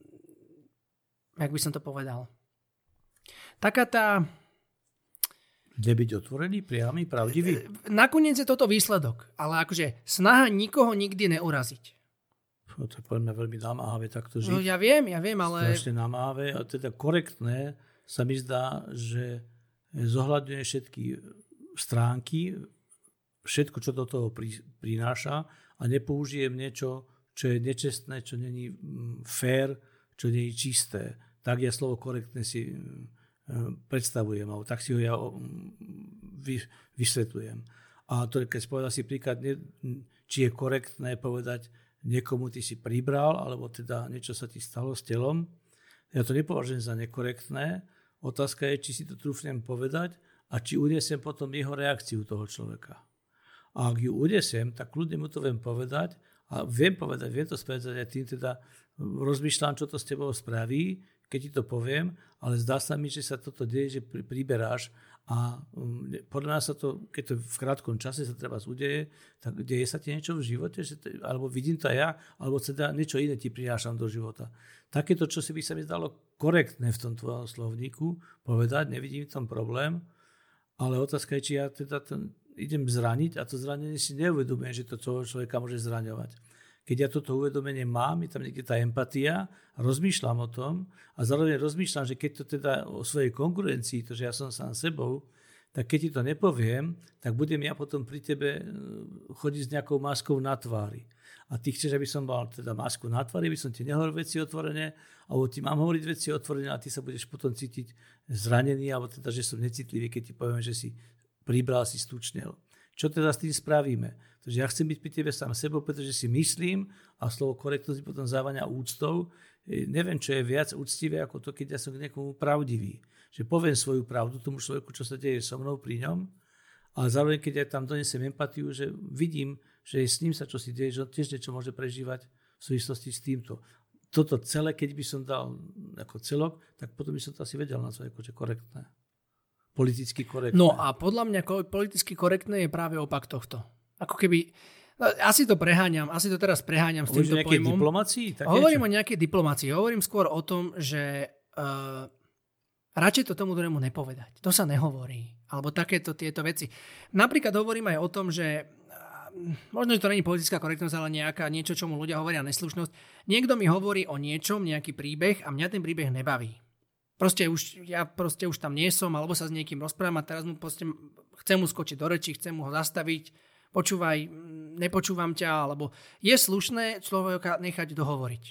jak by som to povedal, taká tá, Nebyť otvorený, priamy, pravdivý? E, nakoniec je toto výsledok, ale akože snaha nikoho nikdy neuraziť. No, to je podľa veľmi namáhavé takto žiť. No ja viem, ja viem, ale... Strašne namáhavé, a teda korektné sa mi zdá, že zohľadňuje všetky stránky, všetko, čo do toho prináša a nepoužijem niečo, čo je nečestné, čo není mm, fair, čo není čisté. Tak ja slovo korektné si mm, predstavujem, alebo tak si ho ja vysvetľujem. A to, keď povedal si príklad, či je korektné povedať niekomu ty si pribral, alebo teda niečo sa ti stalo s telom, ja to nepovažujem za nekorektné. Otázka je, či si to trúfnem povedať a či uniesem potom jeho reakciu toho človeka. A ak ju uniesem, tak kľudne mu to viem povedať a viem povedať, viem to povedať aj tým teda rozmýšľam, čo to s tebou spraví, keď ti to poviem, ale zdá sa mi, že sa toto deje, že priberáš a um, podľa mňa sa to, keď to v krátkom čase sa treba udeje, tak deje sa ti niečo v živote, že to, alebo vidím to ja, alebo teda niečo iné ti prinášam do života. Takéto, čo si by sa mi zdalo korektné v tom tvojom slovníku povedať, nevidím v tom problém, ale otázka je, či ja teda ten, idem zraniť a to zranenie si neuvedomujem, že to toho človeka môže zraňovať. Keď ja toto uvedomenie mám, je tam niekde tá empatia, rozmýšľam o tom a zároveň rozmýšľam, že keď to teda o svojej konkurencii, to, že ja som sám sebou, tak keď ti to nepoviem, tak budem ja potom pri tebe e, chodiť s nejakou maskou na tvári. A ty chceš, aby som mal teda masku na tvári, aby som ti nehovoril veci otvorené, alebo ti mám hovoriť veci otvorené a ty sa budeš potom cítiť zranený, alebo teda, že som necitlivý, keď ti poviem, že si pribral, si stučnel. Čo teda s tým spravíme? Takže ja chcem byť pri tebe sám sebou, pretože si myslím, a slovo korektnosť potom závania úctou, e, neviem, čo je viac úctivé ako to, keď ja som k niekomu pravdivý. Že poviem svoju pravdu tomu človeku, čo sa deje so mnou pri ňom, ale zároveň, keď ja tam donesem empatiu, že vidím, že s ním sa čo si deje, že on tiež niečo môže prežívať v súvislosti s týmto. Toto celé, keď by som dal ako celok, tak potom by som to asi vedel nazvať ako korektné politicky korektné. No a podľa mňa politicky korektné je práve opak tohto. Ako keby, no, asi to preháňam, asi to teraz preháňam s týmto pojmom. diplomácii? Tak hovorím o nejakej diplomácii. Hovorím skôr o tom, že uh, radšej to tomu druhému nepovedať. To sa nehovorí. Alebo takéto tieto veci. Napríklad hovorím aj o tom, že uh, možno, že to není politická korektnosť, ale nejaká, niečo, čo mu ľudia hovoria neslušnosť. Niekto mi hovorí o niečom, nejaký príbeh a mňa ten príbeh nebaví. Proste už, ja proste už tam nie som, alebo sa s niekým rozprávam a teraz mu proste chcem mu skočiť do reči, chcem mu ho zastaviť, počúvaj, nepočúvam ťa, alebo je slušné človeka nechať dohovoriť.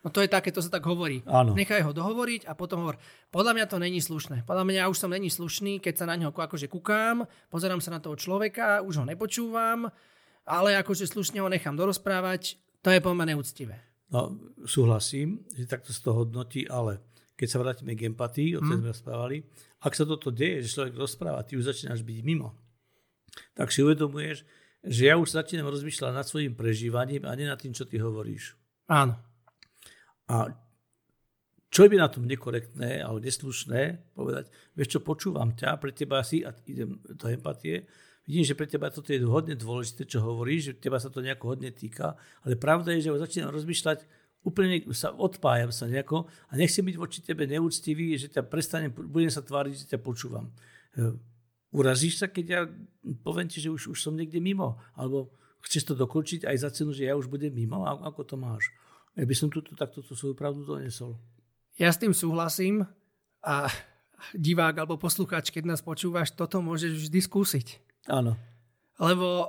No to je také, to sa tak hovorí. Áno. Nechaj ho dohovoriť a potom hovor. Podľa mňa to není slušné. Podľa mňa už som není slušný, keď sa na neho akože kukám, pozerám sa na toho človeka, už ho nepočúvam, ale akože slušne ho nechám dorozprávať, to je pomené úctivé. No, súhlasím, že takto sa to hodnotí, ale keď sa vrátime k empatii, o ktorej hmm. sme rozprávali, ak sa toto deje, že človek rozpráva, ty už začínaš byť mimo, tak si uvedomuješ, že ja už začínam rozmýšľať nad svojim prežívaním a nie nad tým, čo ty hovoríš. Áno. A čo je by na tom nekorektné alebo neslušné povedať, vieš čo, počúvam ťa, pre teba si, a idem do empatie, vidím, že pre teba toto je hodne dôležité, čo hovoríš, že teba sa to nejako hodne týka, ale pravda je, že začínam rozmýšľať úplne sa odpájam sa nejako a nechcem byť voči tebe neúctivý, že ťa prestane, budem sa tváriť, že ťa počúvam. Urazíš sa, keď ja poviem ti, že už, už som niekde mimo, alebo chceš to dokončiť aj za cenu, že ja už budem mimo, a ako to máš? Ja by som túto, takto tú svoju pravdu donesol. Ja s tým súhlasím a divák alebo poslucháč, keď nás počúvaš, toto môžeš vždy skúsiť. Áno. Lebo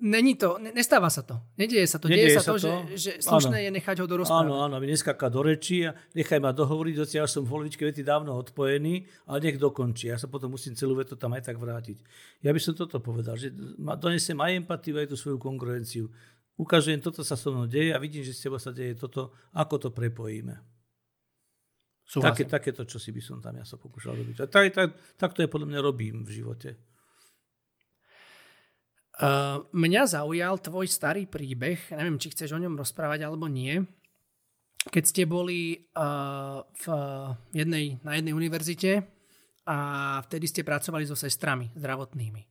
není to, nestáva sa to. Nedieje sa to. Nedieje Deje sa, to, to, že, že slušné áno. je nechať ho do rozprávy. Áno, áno, neskáka do reči a nechaj ma dohovoriť, ja som v polovičke vety dávno odpojený, ale nech dokončí. Ja sa potom musím celú vetu tam aj tak vrátiť. Ja by som toto povedal, že donesem aj empatiu, aj tú svoju konkurenciu. Ukazujem, toto sa so mnou deje a vidím, že s tebou sa deje toto, ako to prepojíme. Také, takéto, čo si by som tam ja sa pokúšal robiť. A tak, tak, tak to je podľa mňa robím v živote. Uh, mňa zaujal tvoj starý príbeh, neviem, či chceš o ňom rozprávať alebo nie. Keď ste boli uh, v jednej, na jednej univerzite a vtedy ste pracovali so sestrami zdravotnými.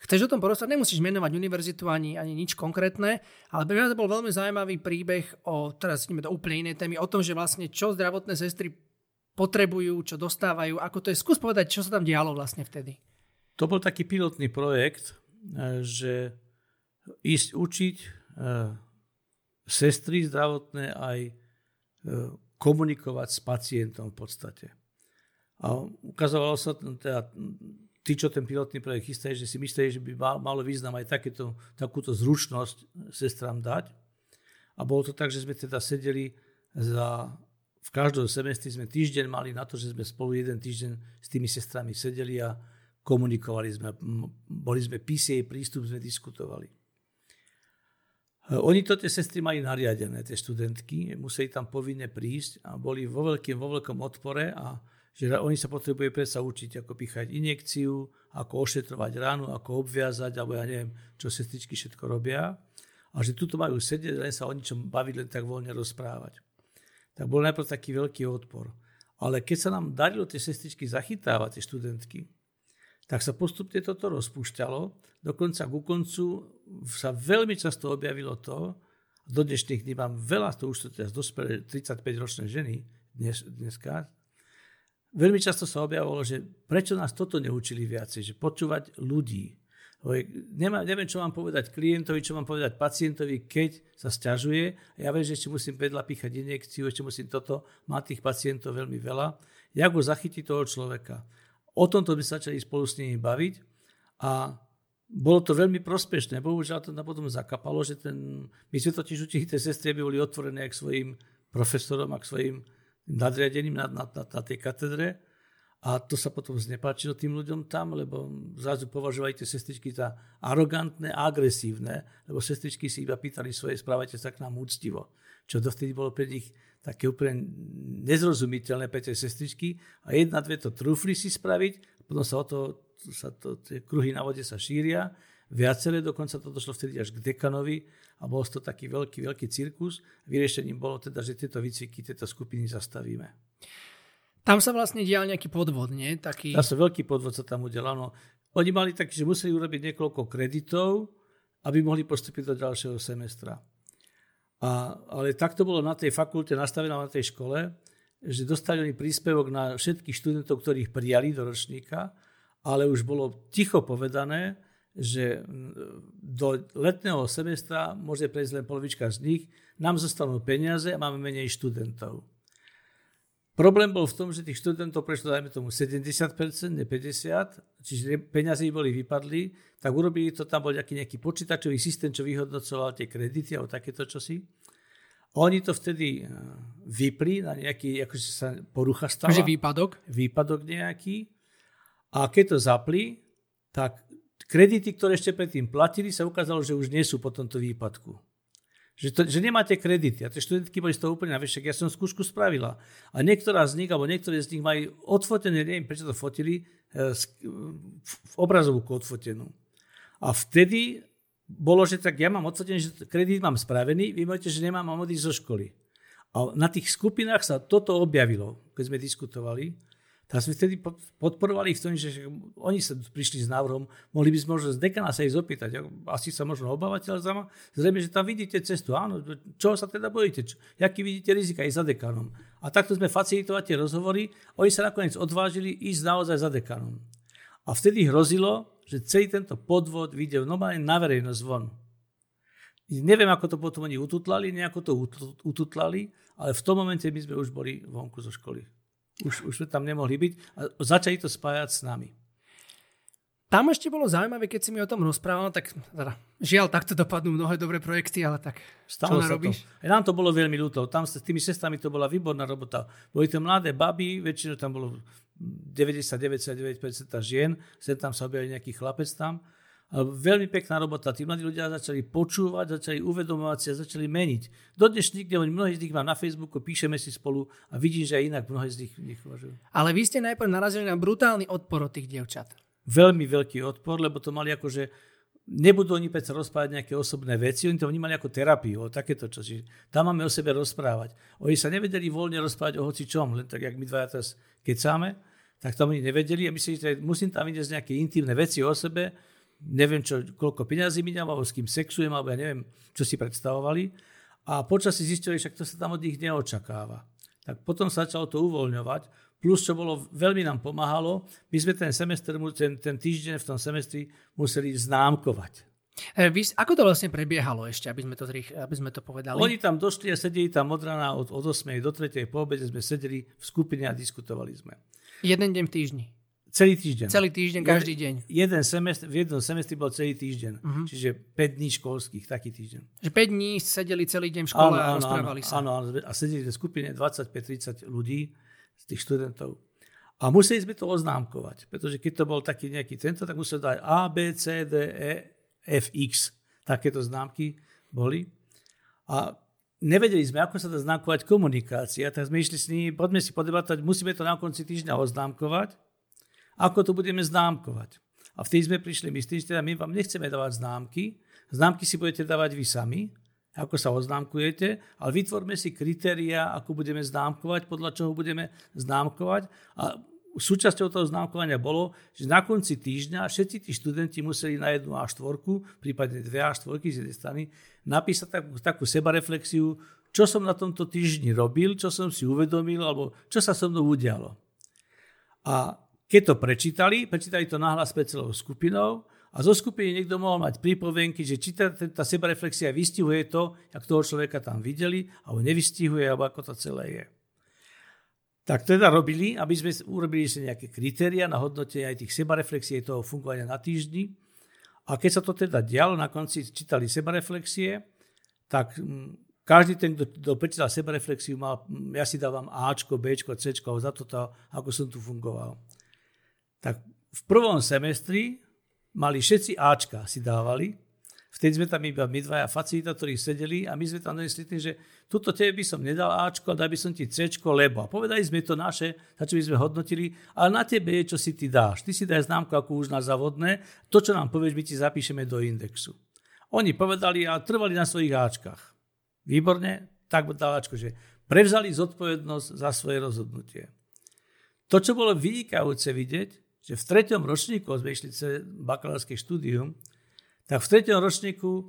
Chceš o tom porozprávať? Nemusíš menovať univerzitu ani, ani nič konkrétne, ale pre mňa to bol veľmi zaujímavý príbeh o, teraz ideme do úplne inej témy, o tom, že vlastne čo zdravotné sestry potrebujú, čo dostávajú, ako to je. Skús povedať, čo sa tam dialo vlastne vtedy. To bol taký pilotný projekt, že ísť učiť e, sestry zdravotné aj e, komunikovať s pacientom v podstate. A ukazovalo sa, teda, tí, čo ten pilotný projekt chystajú, že si mysleli, že by mal, malo význam aj takéto, takúto zručnosť sestrám dať. A bolo to tak, že sme teda sedeli za, v každom semestri sme týždeň mali na to, že sme spolu jeden týždeň s tými sestrami sedeli a komunikovali sme, boli sme PCA prístup, sme diskutovali. E, oni to tie sestry mali nariadené, tie študentky, museli tam povinne prísť a boli vo veľkým, vo veľkom odpore a že oni sa potrebujú predsa učiť, ako píchať injekciu, ako ošetrovať ránu, ako obviazať, alebo ja neviem, čo sestričky všetko robia. A že tuto majú sedieť, len sa o ničom baviť, len tak voľne rozprávať. Tak bol najprv taký veľký odpor. Ale keď sa nám darilo tie sestričky zachytávať, tie študentky, tak sa postupne toto rozpúšťalo. Dokonca ku koncu sa veľmi často objavilo to, do dnešných dní mám veľa, to už sú teraz dospelé 35-ročné ženy dnes, dneska, veľmi často sa objavilo, že prečo nás toto neučili viacej, že počúvať ľudí. Nemá, neviem, čo mám povedať klientovi, čo mám povedať pacientovi, keď sa stiažuje. Ja viem, že ešte musím vedľa píchať injekciu, ešte musím toto. Má tých pacientov veľmi veľa. Jak ho zachytí toho človeka? O tomto by sa začali spolu s nimi baviť a bolo to veľmi prospešné. Bohužiaľ to potom zakapalo, že ten, my sme totiž učili tie sestry, aby boli otvorené k svojim profesorom a k svojim nadriadeným na, na, na, na tej katedre a to sa potom znepáčilo tým ľuďom tam, lebo zrazu považovali tie sestričky za arogantné a agresívne, lebo sestričky si iba pýtali svoje, správajte sa k nám úctivo. Čo dovtedy bolo pre nich také úplne nezrozumiteľné pre tie sestričky. A jedna, dve to trúfli si spraviť, potom sa o to, sa to, tie kruhy na vode sa šíria, viaceré, dokonca to došlo vtedy až k dekanovi a bol to taký veľký, veľký cirkus. Vyriešením bolo teda, že tieto výcviky, tieto skupiny zastavíme. Tam sa vlastne dial nejaký podvod, nie? Taký... Tam sa veľký podvod sa tam udial, áno. Oni mali taký, že museli urobiť niekoľko kreditov, aby mohli postúpiť do ďalšieho semestra. A, ale tak to bolo na tej fakulte nastavené na tej škole, že dostali príspevok na všetkých študentov, ktorých prijali do ročníka, ale už bolo ticho povedané, že do letného semestra môže prejsť len polovička z nich, nám zostanú peniaze a máme menej študentov. Problém bol v tom, že tých študentov prešlo, dajme tomu, 70%, ne 50%, čiže peniaze boli vypadli, tak urobili to, tam bol nejaký, nejaký počítačový systém, čo vyhodnocoval tie kredity alebo takéto čosi. Oni to vtedy eh, vypli na nejaký, akože sa porucha stala. Takže výpadok? Výpadok nejaký. A keď to zapli, tak kredity, ktoré ešte predtým platili, sa ukázalo, že už nie sú po tomto výpadku. Že, to, že nemáte kredity. A tie študentky boli z toho úplne na ja som skúšku spravila. A niektorá z nich, alebo niektoré z nich majú odfotené, neviem prečo to fotili, e, v obrazovku odfotenú. A vtedy bolo, že tak ja mám odfotený, že kredit mám spravený, vy môžete, že nemám, mám odísť zo školy. A na tých skupinách sa toto objavilo, keď sme diskutovali. Tak sme vtedy podporovali v tom, že oni sa prišli s návrhom, mohli by sme možno z dekana sa ich opýtať. Asi sa možno obávate, ale zrejme, že tam vidíte cestu. Áno, čo sa teda bojíte? Čo, jaký vidíte rizika aj za dekanom? A takto sme facilitovať tie rozhovory. Oni sa nakoniec odvážili ísť naozaj za dekanom. A vtedy hrozilo, že celý tento podvod vyjde normálne na verejnosť von. Neviem, ako to potom oni ututlali, nejako to ututlali, ale v tom momente my sme už boli vonku zo školy. Už, už tam nemohli byť a začali to spájať s nami. Tam ešte bolo zaujímavé, keď si mi o tom rozprával, tak teda, žiaľ, takto dopadnú mnohé dobré projekty, ale tak Stalo čo robíš? To. Nám to bolo veľmi ľúto. Tam s tými sestrami to bola výborná robota. Boli to mladé baby, väčšinou tam bolo 99,9% žien, sem tam sa objavili nejaký chlapec tam veľmi pekná robota. Tí mladí ľudia začali počúvať, začali uvedomovať si a začali meniť. Do dnešných dní, mnohí z nich mám na Facebooku, píšeme si spolu a vidím, že aj inak mnohí z nich, nich uvažujú. Ale vy ste najprv narazili na brutálny odpor od tých dievčat. Veľmi veľký odpor, lebo to mali ako, že nebudú oni predsa rozprávať nejaké osobné veci, oni to vnímali ako terapiu, o takéto čo. Tam máme o sebe rozprávať. Oni sa nevedeli voľne rozprávať o hoci čom, len tak, jak my dvaja teraz kecáme, tak tam oni nevedeli a mysleli, že musím tam vidieť nejaké intimné veci o sebe, neviem, čo, koľko peňazí minám, alebo s kým sexujem, alebo ja neviem, čo si predstavovali. A počasí zistili, že to sa tam od nich neočakáva. Tak potom sa začalo to uvoľňovať. Plus, čo bolo, veľmi nám pomáhalo, my sme ten semester, ten, ten týždeň v tom semestri museli známkovať. E, vy, ako to vlastne prebiehalo ešte, aby sme to, aby sme to povedali? Oni tam došli a sedeli tam od rana od, od 8. do 3. po obede sme sedeli v skupine a diskutovali sme. Jeden deň v týždni. Celý týždeň. Celý týždeň, každý deň. Jeden semestr, v jednom semestri bol celý týždeň. Uh-huh. Čiže 5 dní školských, taký týždeň. Že 5 dní sedeli celý deň v škole áno, a rozprávali áno, sa. Áno, áno, a sedeli v skupine 25-30 ľudí z tých študentov. A museli sme to oznámkovať, pretože keď to bol taký nejaký tento, tak museli dať A, B, C, D, E, F, X. Takéto známky boli. A nevedeli sme, ako sa dá známkovať komunikácia, tak sme išli s nimi, poďme si podebatovať, musíme to na konci týždňa oznámkovať ako to budeme známkovať. A vtedy sme prišli my s tým, že teda my vám nechceme dávať známky, známky si budete dávať vy sami, ako sa oznámkujete, ale vytvorme si kritéria, ako budeme známkovať, podľa čoho budeme známkovať. A súčasťou toho známkovania bolo, že na konci týždňa všetci tí študenti museli na jednu A4, prípadne dve A4 z jednej strany, napísať takú, takú sebareflexiu, čo som na tomto týždni robil, čo som si uvedomil, alebo čo sa so mnou udialo. A keď to prečítali, prečítali to nahlas pred celou skupinou A zo skupiny niekto mohol mať prípovenky, že či tá, tá sebareflexia vystihuje to, jak toho človeka tam videli, alebo nevystihuje, alebo ako to celé je. Tak teda robili, aby sme urobili si nejaké kritéria na hodnotenie aj tých sebareflexie toho fungovania na týždni. A keď sa to teda dialo, na konci čítali sebareflexie, tak mm, každý ten, kto, kto prečítal sebareflexiu, mal, mm, ja si dávam Ačko, Bčko, Cčko za toto, ako som tu fungoval. Tak v prvom semestri mali všetci Ačka, si dávali. Vtedy sme tam iba my dvaja facilitátori sedeli a my sme tam donesli tým, že tuto tebe by som nedal Ačko, dal by som ti Cčko, lebo. A povedali sme to naše, za čo by sme hodnotili, ale na tebe je, čo si ty dáš. Ty si daj známku ako už na závodné, to, čo nám povieš, my ti zapíšeme do indexu. Oni povedali a trvali na svojich Ačkách. Výborne, tak dal Ačko, že prevzali zodpovednosť za svoje rozhodnutie. To, čo bolo vynikajúce vidieť, že v treťom ročníku, sme išli cez bakalárske štúdium, tak v treťom ročníku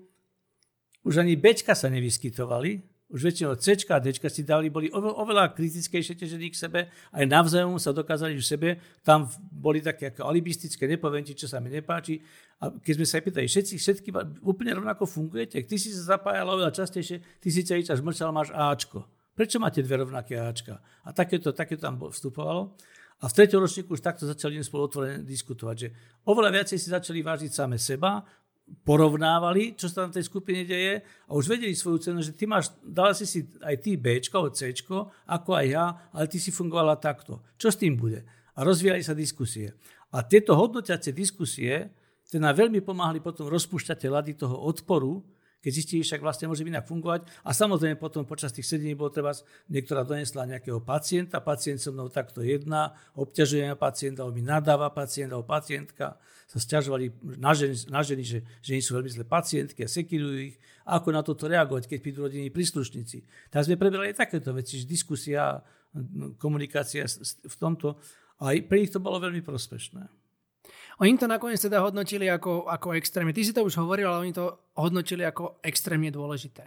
už ani Bčka sa nevyskytovali, už väčšinou C a D si dali, boli oveľa kritickejšie težení k sebe, aj navzájom sa dokázali v sebe, tam boli také ako alibistické, nepoviem ti, čo sa mi nepáči. A keď sme sa pýtali, všetci, všetky úplne rovnako fungujete, ty si sa zapájal oveľa častejšie, ty si celý čas máš Ačko. Prečo máte dve rovnaké Ačka? A takéto, takéto tam vstupovalo. A v treťom ročníku už takto začali spolu otvorene diskutovať, že oveľa viacej si začali vážiť same seba, porovnávali, čo sa tam v tej skupine deje a už vedeli svoju cenu, že ty máš, dala si si aj ty B, C, ako aj ja, ale ty si fungovala takto. Čo s tým bude? A rozvíjali sa diskusie. A tieto hodnotiace diskusie, nám veľmi pomáhali potom rozpúšťať lady toho odporu, keď zistili, však vlastne môže inak fungovať. A samozrejme potom počas tých sedení bolo treba, niektorá donesla nejakého pacienta, pacient so mnou takto jedná, obťažuje pacienta, alebo mi nadáva pacient, alebo pacientka sa stiažovali na ženy, na ženy že ženy sú veľmi zlé pacientky a sekirujú ich. Ako na toto reagovať, keď prídu rodinní príslušníci. Tak sme prebrali aj takéto veci, že diskusia, komunikácia v tomto. A pre nich to bolo veľmi prospešné. Oni to nakoniec teda hodnotili ako, ako extrémne. Ty si to už hovoril, ale oni to hodnotili ako extrémne dôležité.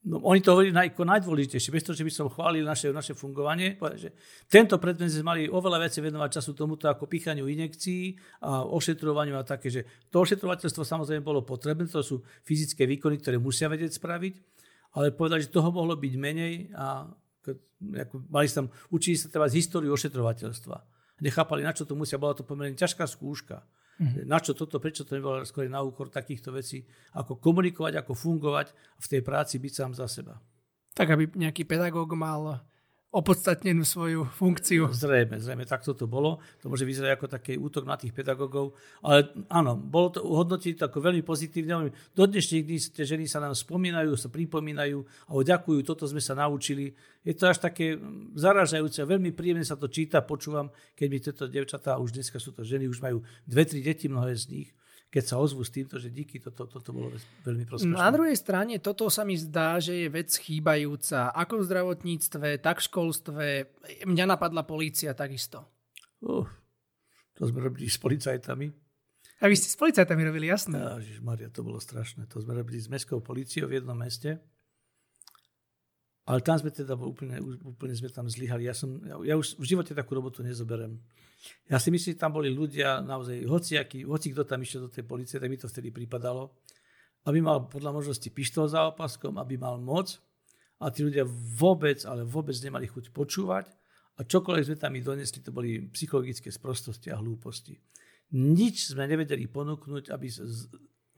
No, oni to hovorili ako najdôležitejšie, bez toho, že by som chválil naše, naše fungovanie. Že tento predmet sme mali oveľa viac venovať času tomuto ako pichaniu injekcií a ošetrovaniu a také, že to ošetrovateľstvo samozrejme bolo potrebné, to sú fyzické výkony, ktoré musia vedieť spraviť, ale povedali, že toho mohlo byť menej a ako, mali tam, učili sa treba z históriu ošetrovateľstva nechápali, na čo to musia. Bola to pomerne ťažká skúška. Mm-hmm. Na čo toto, prečo to nebolo skôr na úkor takýchto vecí, ako komunikovať, ako fungovať v tej práci byť sám za seba. Tak, aby nejaký pedagóg mal opodstatnenú svoju funkciu. Zrejme, zrejme, takto to bolo. To môže vyzerať ako taký útok na tých pedagógov, ale áno, bolo to uhodnotiť ako veľmi pozitívne. Do dnešných dní tie ženy sa nám spomínajú, sa pripomínajú a ďakujú, toto sme sa naučili. Je to až také zaražajúce, veľmi príjemne sa to číta, počúvam, keď mi tieto devčatá, už dneska sú to ženy, už majú dve, tri deti, mnohé z nich, keď sa ozvu s týmto, že díky, toto, toto bolo veľmi prospešné. Na druhej strane, toto sa mi zdá, že je vec chýbajúca. Ako v zdravotníctve, tak v školstve. Mňa napadla polícia takisto. Uh, to sme robili s policajtami. A vy ste s policajtami robili, jasné. Maria, to bolo strašné. To sme robili s mestskou políciou v jednom meste. Ale tam sme teda úplne, úplne sme tam zlyhali. Ja, som, ja, ja už v živote takú robotu nezoberiem. Ja si myslím, že tam boli ľudia naozaj, hociaký, hoci kto tam išiel do tej policie, tak mi to vtedy pripadalo, aby mal podľa možnosti pištol za opaskom, aby mal moc a tí ľudia vôbec, ale vôbec nemali chuť počúvať a čokoľvek sme tam ich donesli, to boli psychologické sprostosti a hlúposti. Nič sme nevedeli ponúknuť, aby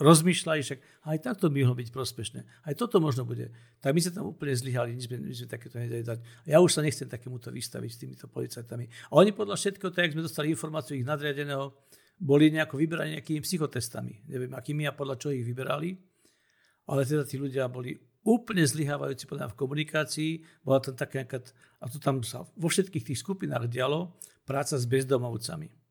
rozmýšľali, však aj takto by mohlo byť prospešné. Aj toto možno bude. Tak my sme tam úplne zlyhali, my sme, my sme takéto nedali dať. Ja už sa nechcem takémuto vystaviť s týmito policajtami. A oni podľa všetkého, tak sme dostali informáciu ich nadriadeného, boli nejako vyberaní nejakými psychotestami. Neviem, akými a podľa čo ich vyberali. Ale teda tí ľudia boli úplne zlyhávajúci podľa v komunikácii. Bola tam taká a to tam sa vo všetkých tých skupinách dialo, práca s bezdomovcami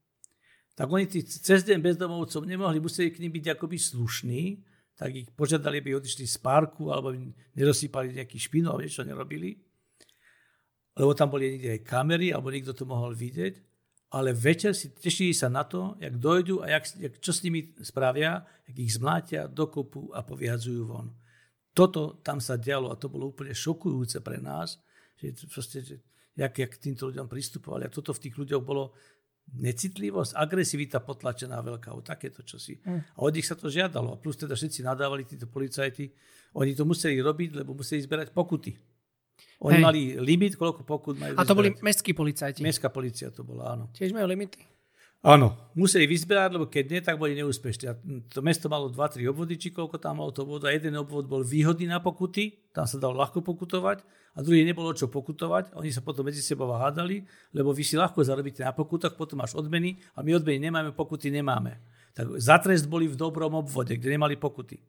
tak oni tí cez deň bezdomovcov nemohli, museli k ním byť akoby slušní, tak ich požiadali, aby odišli z parku, alebo nerozsýpali nejaký špinu, niečo nerobili. Lebo tam boli niekde aj kamery, alebo niekto to mohol vidieť. Ale večer si tešili sa na to, jak dojdu a jak, jak, čo s nimi spravia, jak ich zmlátia, dokopu a povyhadzujú von. Toto tam sa dialo a to bolo úplne šokujúce pre nás, že proste, že jak, jak týmto ľuďom pristupovali. A toto v tých ľuďoch bolo necitlivosť, agresivita potlačená veľká, o takéto čosi. Mm. A od nich sa to žiadalo. A plus teda všetci nadávali, títo policajti, oni to museli robiť, lebo museli zberať pokuty. Oni Hej. mali limit, koľko pokut majú A to zberať. boli mestskí policajti. Mestská policia to bola, áno. Tiež majú limity? Áno, museli vyzberať, lebo keď nie, tak boli neúspešní. A to mesto malo 2-3 obvody, či koľko tam malo to voda. Jeden obvod bol výhodný na pokuty, tam sa dalo ľahko pokutovať, a druhý nebolo čo pokutovať. Oni sa potom medzi sebou hádali, lebo vy si ľahko zarobíte na pokutách, potom máš odmeny a my odmeny nemáme, pokuty nemáme. Tak za trest boli v dobrom obvode, kde nemali pokuty.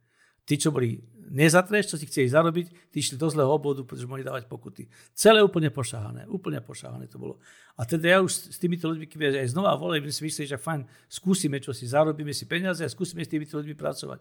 Tí, čo boli nezatrest, čo si chceli zarobiť, tí išli do zlého obvodu, pretože mohli dávať pokuty. Celé úplne pošahané. Úplne pošahané to bolo. A teda ja už s týmito ľuďmi, keď aj znova volej, si mysleli, že fajn, skúsime, čo si zarobíme si peniaze a skúsime s týmito ľuďmi pracovať.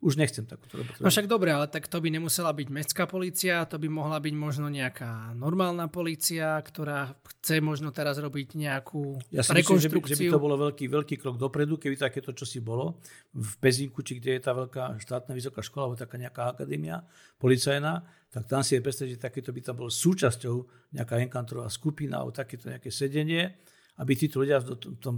Už nechcem takúto robotu. No však dobre, ale tak to by nemusela byť mestská policia, to by mohla byť možno nejaká normálna policia, ktorá chce možno teraz robiť nejakú ja si rekonštrukciu. Myslím, že, by, že by to bolo veľký, veľký krok dopredu, keby takéto čosi bolo. V Pezinku, či kde je tá veľká štátna vysoká škola, alebo taká nejaká akadémia policajná, tak tam si je predstaviť, že takéto by tam bolo súčasťou nejaká enkantorová skupina, alebo takéto nejaké sedenie, aby títo ľudia v tom, tom,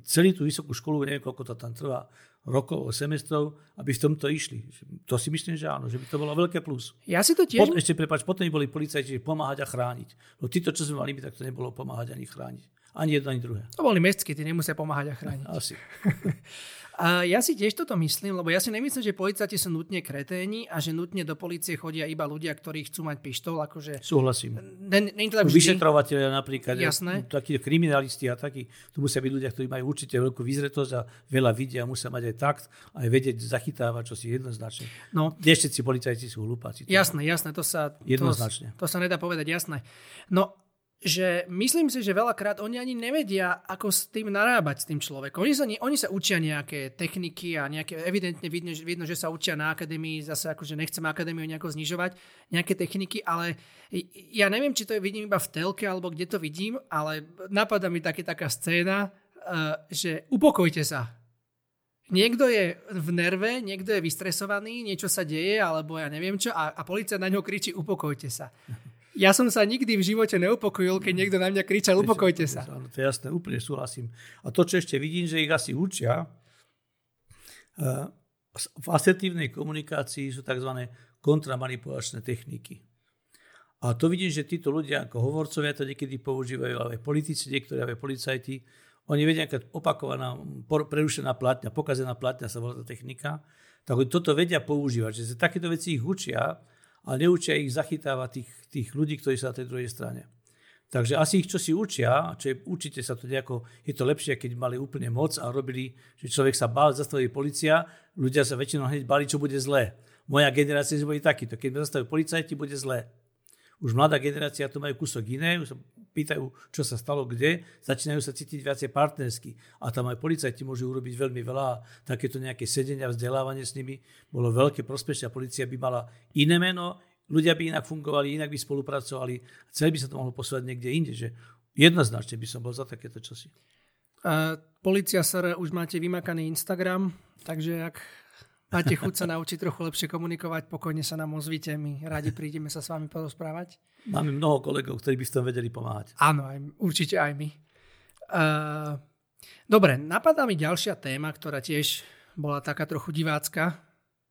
celý tú vysokú školu, neviem koľko to tam trvá, rokov, semestrov, aby v tomto išli. To si myslím, že áno, že by to bolo veľké plus. Ja si to tiež... Pot, ešte prepáč, potom boli policajti pomáhať a chrániť. No títo, čo sme mali, tak to nebolo pomáhať ani chrániť. Ani jedno, ani druhé. To boli mestskí, tí nemusia pomáhať a chrániť. Asi. A ja si tiež toto myslím, lebo ja si nemyslím, že policajti sú nutne kreténi a že nutne do policie chodia iba ľudia, ktorí chcú mať pištol. Akože... Súhlasím. Ne, ne, to tak Vyšetrovateľia napríklad, Jasné. takí kriminalisti a takí, tu musia byť ľudia, ktorí majú určite veľkú vyzretosť a veľa vidia, musia mať aj takt, aj vedieť zachytávať, čo si jednoznačne. No, Nie všetci policajti sú hlupáci. Jasné, jasné, to sa, jednoznačne. To, to sa nedá povedať, jasné. No že myslím si, že veľakrát oni ani nevedia, ako s tým narábať s tým človekom. Oni sa, oni sa učia nejaké techniky a nejaké, evidentne vidno, vidno, že sa učia na akadémii, zase akože nechcem akadémiu nejako znižovať, nejaké techniky, ale ja neviem, či to vidím iba v telke, alebo kde to vidím, ale napadá mi také, taká scéna, uh, že upokojte sa. Niekto je v nerve, niekto je vystresovaný, niečo sa deje, alebo ja neviem čo, a, a policia na ňo kričí upokojte sa. Ja som sa nikdy v živote neupokojil, keď niekto na mňa kričal, upokojte sa. Áno, to je jasné, úplne súhlasím. A to, čo ešte vidím, že ich asi učia, eh, v asertívnej komunikácii sú tzv. kontramanipulačné techniky. A to vidím, že títo ľudia ako hovorcovia to niekedy používajú, ale aj politici, niektorí aj policajti, oni vedia, keď opakovaná, prerušená platňa, pokazená platňa sa volá tá technika, tak oni toto vedia používať, že takéto veci ich učia, ale neučia ich zachytávať tých, tých ľudí, ktorí sú na tej druhej strane. Takže asi ich čo si učia, čo je, určite sa to nejako, je to lepšie, keď mali úplne moc a robili, že človek sa bál, zastavili policia, ľudia sa väčšinou hneď bali, čo bude zlé. Moja generácia bude takýto, keď ma zastaví policajti, bude zlé. Už mladá generácia to majú kúsok iné, už pýtajú, čo sa stalo kde, začínajú sa cítiť viacej partnersky. A tam aj policajti môžu urobiť veľmi veľa. Takéto nejaké sedenia, vzdelávanie s nimi bolo veľké prospešné. Polícia by mala iné meno, ľudia by inak fungovali, inak by spolupracovali. Celé by sa to mohlo posúvať niekde inde. Že jednoznačne by som bol za takéto čosi. Uh, Polícia SR, už máte vymakaný Instagram, takže ak máte chuť sa naučiť trochu lepšie komunikovať, pokojne sa nám ozvite, my radi prídeme sa s vami porozprávať. Máme mnoho kolegov, ktorí by s tom vedeli pomáhať. Áno, aj, určite aj my. Uh, dobre, napadá mi ďalšia téma, ktorá tiež bola taká trochu divácka.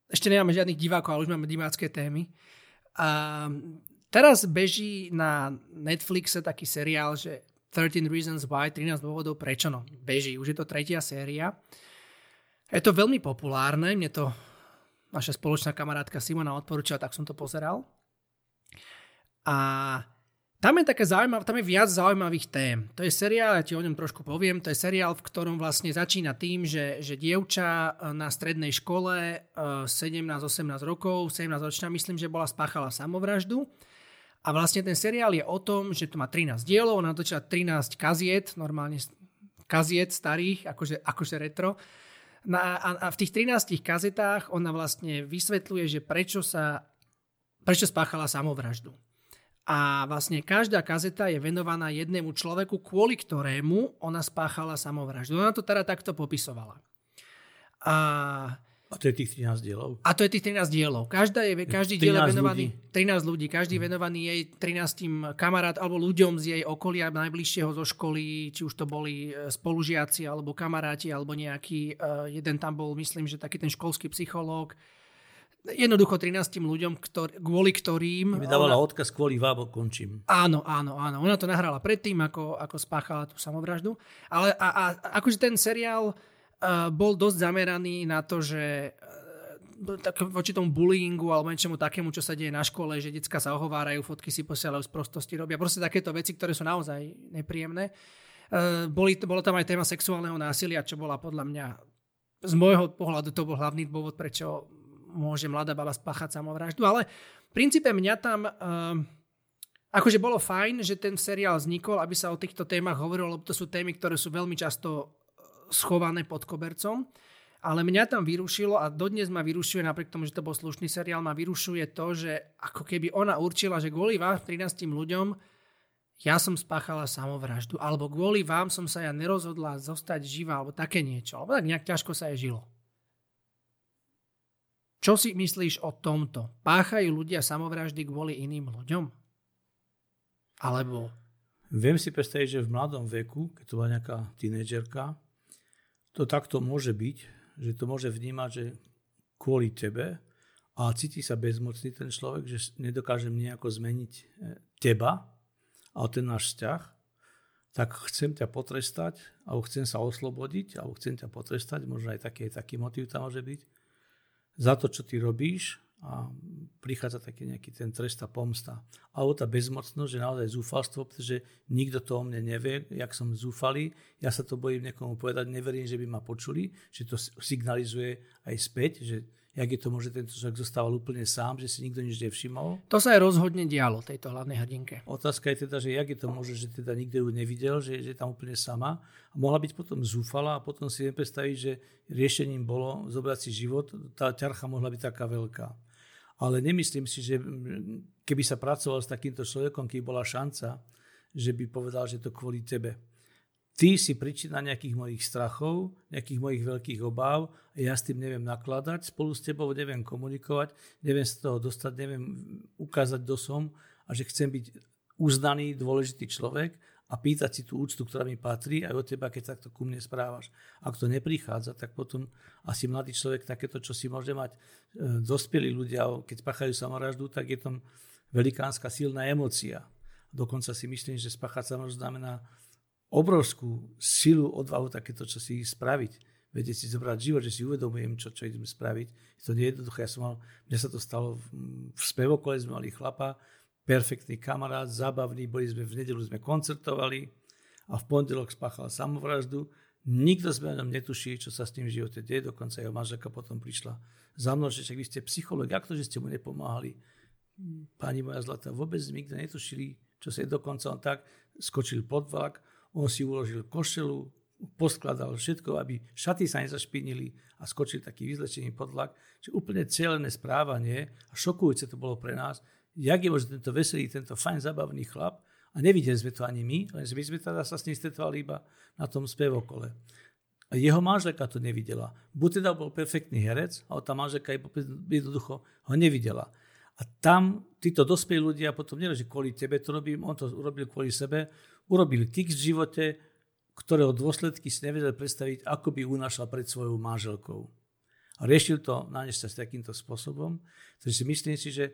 Ešte nemáme žiadnych divákov, ale už máme divácké témy. Uh, teraz beží na Netflixe taký seriál, že 13 Reasons Why, 13 dôvodov prečo, no beží, už je to tretia séria. Je to veľmi populárne, mne to naša spoločná kamarátka Simona odporúčala, tak som to pozeral. A tam je, také zaujímavé, tam je viac zaujímavých tém. To je seriál, ja ti o ňom trošku poviem, to je seriál, v ktorom vlastne začína tým, že, že dievča e, na strednej škole 17-18 e, rokov, 17 ročná, myslím, že bola spáchala samovraždu. A vlastne ten seriál je o tom, že to má 13 dielov, natočila 13 kaziet, normálne kaziet starých, akože, akože retro, na, a, a v tých 13 kazetách ona vlastne vysvetľuje, že prečo sa prečo spáchala samovraždu. A vlastne každá kazeta je venovaná jednému človeku, kvôli ktorému ona spáchala samovraždu. Ona to teda takto popisovala. A a to je tých 13 dielov? A to je tých 13 dielov. Každá je, každý diel je venovaný, ľudí. 13 ľudí, každý venovaný jej 13 kamarát alebo ľuďom z jej okolia najbližšieho zo školy, či už to boli e, spolužiaci alebo kamaráti, alebo nejaký, uh, jeden tam bol, myslím, že taký ten školský psychológ. Jednoducho 13 ľuďom, ktor, kvôli ktorým... Mi dávala ona... odkaz kvôli vám, končím. Áno, áno, áno. Ona to nahrala predtým, ako, ako spáchala tú samovraždu. Ale a, a, akože ten seriál bol dosť zameraný na to, že e, tak voči tomu bullyingu alebo niečomu takému, čo sa deje na škole, že detská sa ohovárajú, fotky si posielajú z prostosti, robia proste takéto veci, ktoré sú naozaj nepríjemné. E, boli, bolo tam aj téma sexuálneho násilia, čo bola podľa mňa z môjho pohľadu to bol hlavný dôvod, prečo môže mladá baba spáchať samovraždu, ale v princípe mňa tam uh, akože bolo fajn, že ten seriál vznikol, aby sa o týchto témach hovorilo, lebo to sú témy, ktoré sú veľmi často schované pod kobercom. Ale mňa tam vyrušilo a dodnes ma vyrušuje, napriek tomu, že to bol slušný seriál, ma vyrušuje to, že ako keby ona určila, že kvôli vám 13 ľuďom ja som spáchala samovraždu, alebo kvôli vám som sa ja nerozhodla zostať živá, alebo také niečo. Alebo tak nejak ťažko sa jej žilo. Čo si myslíš o tomto? Páchajú ľudia samovraždy kvôli iným ľuďom? Alebo... Viem si predstaviť, že v mladom veku, keď to bola nejaká tínedžerka, to takto môže byť, že to môže vnímať, že kvôli tebe a cíti sa bezmocný ten človek, že nedokážem nejako zmeniť e, teba a ten náš vzťah, tak chcem ťa potrestať, alebo chcem sa oslobodiť, alebo chcem ťa potrestať, možno aj taký, taký motiv tam môže byť, za to, čo ty robíš a prichádza taký nejaký ten trest a pomsta. Alebo tá bezmocnosť, že naozaj zúfalstvo, pretože nikto to o mne nevie, jak som zúfalý, ja sa to bojím niekomu povedať, neverím, že by ma počuli, že to signalizuje aj späť, že jak je to možné, tento človek zostával úplne sám, že si nikto nič nevšimol. To sa aj rozhodne dialo tejto hlavnej hrdinke. Otázka je teda, že jak je to možné, že teda nikto ju nevidel, že, že je tam úplne sama. A mohla byť potom zúfala a potom si viem predstaviť, že riešením bolo zobrať si život. Tá ťarcha mohla byť taká veľká. Ale nemyslím si, že keby sa pracoval s takýmto človekom, keby bola šanca, že by povedal, že to kvôli tebe ty si príčina nejakých mojich strachov, nejakých mojich veľkých obáv ja s tým neviem nakladať, spolu s tebou neviem komunikovať, neviem z toho dostať, neviem ukázať, kto som a že chcem byť uznaný, dôležitý človek a pýtať si tú úctu, ktorá mi patrí aj od teba, keď takto ku mne správaš. Ak to neprichádza, tak potom asi mladý človek takéto, čo si môže mať e, dospelí ľudia, keď spáchajú samovraždu, tak je tam velikánska silná emocia. Dokonca si myslím, že spáchať samovraždu znamená obrovskú silu, odvahu takéto, čo si spraviť. Vedieť si zobrať život, že si uvedomujem, čo, čo idem spraviť. Je to nejednoduché. Ja som mal, mne sa to stalo v, v spevokole, sme mali chlapa, perfektný kamarát, zábavný, boli sme v nedelu, sme koncertovali a v pondelok spáchal samovraždu. Nikto sme o ňom netuší, čo sa s tým v živote deje, dokonca jeho manželka potom prišla za mnou, že vy ste psycholog, jak to, že ste mu nepomáhali? Pani moja zlatá, vôbec nikto netušili, čo sa je dokonca on tak skočil pod vlak, on si uložil košelu, poskladal všetko, aby šaty sa nezašpinili a skočil taký vyzlečený podlak. Čiže úplne cieľené správanie a šokujúce to bolo pre nás, jak je možno tento veselý, tento fajn, zabavný chlap a nevideli sme to ani my, len my sme teda sa s ním stretovali iba na tom spevokole. A jeho manželka to nevidela. Buď teda bol perfektný herec, ale tá manželka jednoducho ho nevidela. A tam títo dospelí ľudia potom nie, že kvôli tebe to robím, on to urobil kvôli sebe, urobil kick v živote, ktorého dôsledky si nevedel predstaviť, ako by unášal pred svojou manželkou. A riešil to na nešťastie takýmto spôsobom. Takže si myslím si, že e,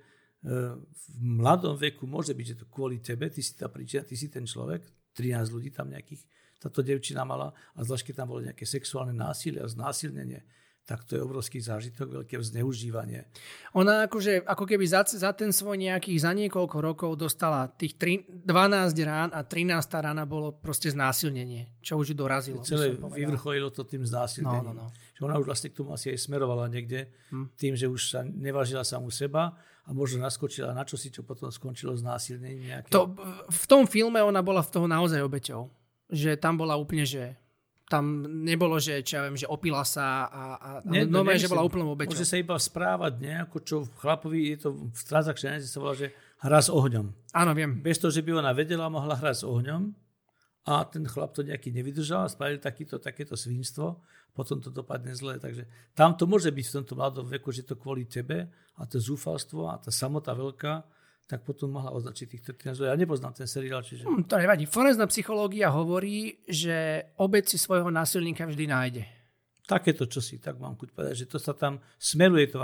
v mladom veku môže byť, že to kvôli tebe, ty si tá príčina, ty si ten človek, 13 ľudí tam nejakých, táto devčina mala, a zvlášť keď tam bolo nejaké sexuálne násilie a znásilnenie, tak to je obrovský zážitok, veľké zneužívanie. Ona akože, ako keby za, za ten svoj nejakých, za niekoľko rokov dostala tých 3, 12 rán a 13 rána bolo proste znásilnenie, čo už dorazilo. Celé vyvrcholilo to tým znásilnením. No, no, no. Že ona už vlastne k tomu asi aj smerovala niekde, hm. tým, že už sa nevážila samú seba a možno naskočila na čo si, čo potom skončilo znásilnením nejaké. To, v tom filme ona bola v toho naozaj obeťou. Že tam bola úplne, že tam nebolo, že, čo ja viem, že opila sa a, a ne, no, že bola úplnou obeťou. Môže sa iba správať nejako, čo v chlapovi je to v transakčnej sa volá, že hra s ohňom. Áno, viem. Bez toho, že by ona vedela, mohla hrať s ohňom a ten chlap to nejaký nevydržal, spravili takýto, takéto svinstvo, potom to dopadne zle. Takže tam to môže byť v tomto mladom veku, že to kvôli tebe a to zúfalstvo a tá samota veľká, tak potom mohla označiť týchto tínazov. Ja nepoznám ten seriál, čiže... Hmm, to nevadí. Forenzná psychológia hovorí, že obec si svojho násilníka vždy nájde. Takéto čosi, tak mám chuť povedať, že to sa tam smeruje. To,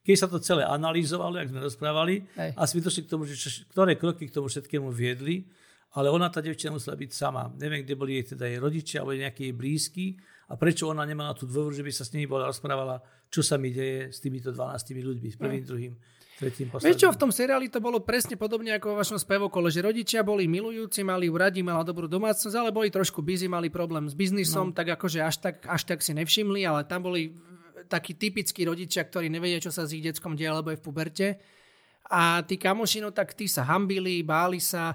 keď sa to celé analýzovalo, jak sme rozprávali, Hej. a sme došli k tomu, že čo, ktoré kroky k tomu všetkému viedli, ale ona, tá devčina, musela byť sama. Neviem, kde boli jej teda jej rodičia, alebo nejakí jej blízky, a prečo ona nemala tú dôveru, že by sa s nimi bola rozprávala, čo sa mi deje s týmito 12 ľuďmi, s prvým, druhým, tretím. Vieš čo, v tom seriáli to bolo presne podobne ako vo vašom spevokole, že rodičia boli milujúci, mali ju radi, mala dobrú domácnosť, ale boli trošku busy, mali problém s biznisom, no. tak akože až tak, až tak si nevšimli, ale tam boli takí typickí rodičia, ktorí nevedia, čo sa s ich deckom deje, lebo je v puberte. A tí kamoši, no tak tí sa hambili, báli sa,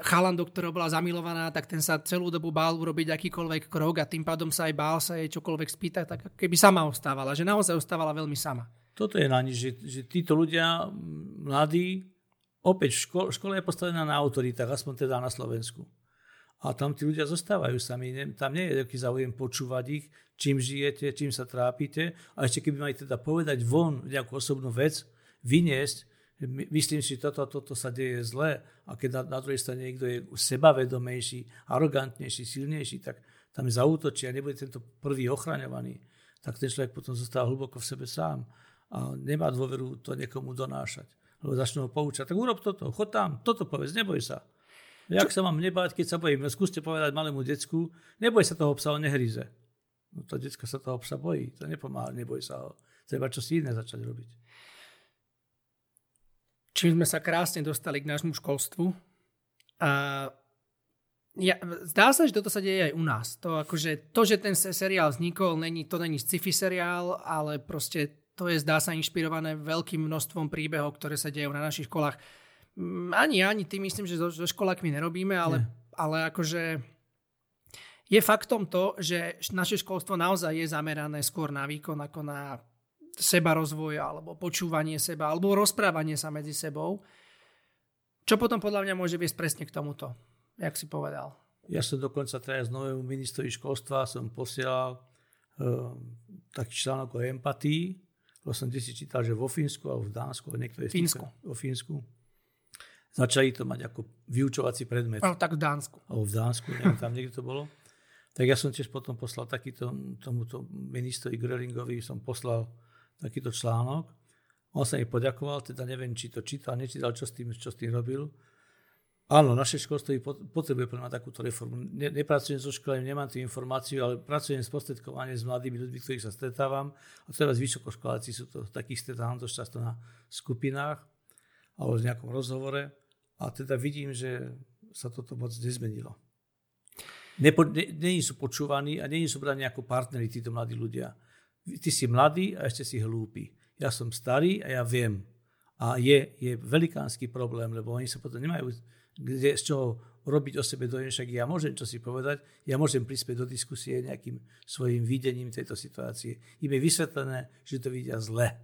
chalan, do ktorého bola zamilovaná, tak ten sa celú dobu bál urobiť akýkoľvek krok a tým pádom sa aj bál sa jej čokoľvek spýtať, tak keby sama ostávala, že naozaj ostávala veľmi sama. Toto je na nič, že, že títo ľudia, mladí, opäť ško, škola je postavená na autoritách, aspoň teda na Slovensku. A tam tí ľudia zostávajú sami. Tam nie je taký záujem počúvať ich, čím žijete, čím sa trápite. A ešte keby mali teda povedať von nejakú osobnú vec, vyniesť, myslím si, toto, toto sa deje zle. A keď na, na druhej strane niekto je sebavedomejší, arogantnejší, silnejší, tak tam zautočí a nebude tento prvý ochraňovaný, tak ten človek potom zostáva hlboko v sebe sám a nemá dôveru to niekomu donášať. Lebo začnú ho poučať, tak urob toto, chod tam, toto povedz, neboj sa. Jak sa mám nebáť, keď sa bojím? No, skúste povedať malému decku, neboj sa toho psa, on nehryze. No to decko sa toho psa bojí, to nepomáha, neboj sa ho. Treba čo si iné začať robiť. Čím sme sa krásne dostali k nášmu školstvu. A ja, zdá sa, že toto sa deje aj u nás. To, akože, to že ten seriál vznikol, není, to není sci-fi seriál, ale proste to je, zdá sa, inšpirované veľkým množstvom príbehov, ktoré sa dejú na našich školách. Mm, ani ani ty myslím, že so, so školákmi nerobíme, ale, ale akože je faktom to, že naše školstvo naozaj je zamerané skôr na výkon ako na seba rozvoj alebo počúvanie seba alebo rozprávanie sa medzi sebou. Čo potom podľa mňa môže viesť presne k tomuto, jak si povedal. Ja som dokonca teraz novému ministrovi školstva som posielal uh, taký článok o empatii, to som si čítal, že vo Fínsku alebo v Dánsku, niekto je Fínsku. vo Fínsku, začali to mať ako vyučovací predmet. No, tak v Dánsku. Alebo v Dánsku, neviem, tam niekde to bolo. Tak ja som tiež potom poslal takýto, tomuto ministrovi Grölingovi som poslal takýto článok. On sa mi poďakoval, teda neviem, či to čítal, nečítal, čo s tým, čo s tým robil. Áno, naše školstvo potrebuje pre takúto reformu. Ne, nepracujem so školami, nemám tú informáciu, ale pracujem s prostredkovaním s mladými ľuďmi, ktorých sa stretávam. A teraz vysokoškoláci sú to takých stretávam dosť často na skupinách alebo v nejakom rozhovore. A teda vidím, že sa toto moc nezmenilo. Nepo, ne, není sú počúvaní a není sú braní ako partneri títo mladí ľudia. Ty si mladý a ešte si hlúpy. Ja som starý a ja viem. A je, je velikánsky problém, lebo oni sa potom nemajú kde, z čoho robiť o sebe dojem, však ja môžem čo si povedať, ja môžem prispieť do diskusie nejakým svojim videním tejto situácie. Im je vysvetlené, že to vidia zle.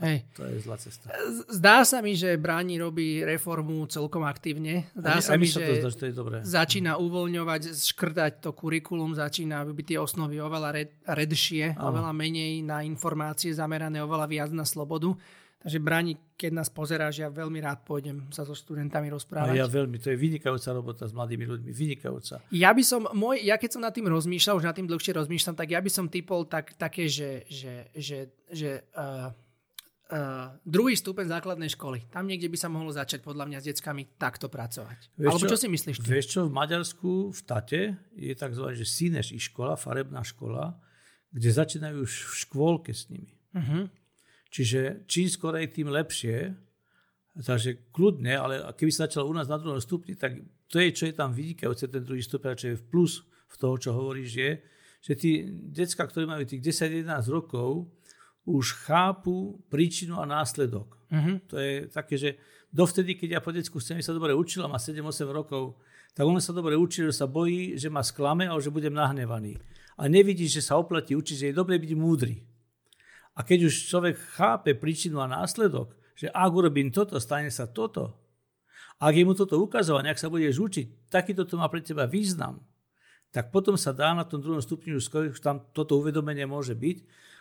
Hej. To je zlá cesta. Zdá sa mi, že Bráni robí reformu celkom aktívne. Zdá sa mi, že, to zdá, že to je dobré. začína uvoľňovať, škrtať to kurikulum, začína byť tie osnovy oveľa red, redšie, Aha. oveľa menej na informácie zamerané, oveľa viac na slobodu. Takže Brani, keď nás pozeráš, ja veľmi rád pôjdem sa so študentami rozprávať. A ja veľmi, to je vynikajúca robota s mladými ľuďmi, vynikajúca. Ja by som, môj, ja keď som nad tým rozmýšľal, už nad tým dlhšie rozmýšľam, tak ja by som typol tak, také, že, že, že, že uh, uh, druhý stupeň základnej školy. Tam niekde by sa mohlo začať podľa mňa s deckami takto pracovať. Vieš Alebo čo, čo si myslíš ty? Vieš čo, v Maďarsku, v Tate je tzv. že Sineš škola, farebná škola, kde začínajú už v škôlke s nimi. Uh-huh. Čiže čím skorej, tým lepšie. Takže kľudne, ale keby sa začalo u nás na druhom stupni, tak to je, čo je tam vynikajúce, ten druhý stupeň, čo je v plus v toho, čo hovoríš, je, že tí decka, ktorí majú tých 10-11 rokov, už chápu príčinu a následok. Uh-huh. To je také, že dovtedy, keď ja po decku chcem, sa dobre učil, má 7-8 rokov, tak on sa dobre učí, že sa bojí, že ma sklame, ale že budem nahnevaný. A nevidí, že sa oplatí učiť, že je dobre byť múdry. A keď už človek chápe príčinu a následok, že ak urobím toto, stane sa toto. Ak je mu toto ukazovanie, ak sa budeš učiť, takýto to má pre teba význam, tak potom sa dá na tom druhom stupni už tam toto uvedomenie môže byť.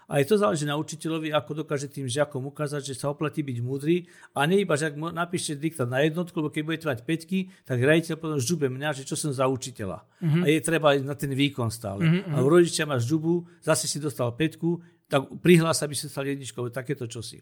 A je to záleží na učiteľovi, ako dokáže tým žiakom ukázať, že sa oplatí byť múdry a nie iba, že ak napíšte diktát na jednotku, lebo keď budete mať peťky, tak rejiteľ potom ždube mňa, že čo som za učiteľa. Mm-hmm. A je treba ísť na ten výkon stále. Mm-hmm. A u rodičia máš ždubu, zase si dostal peťku, tak prihlása by si stal jedničkou, takéto čosi.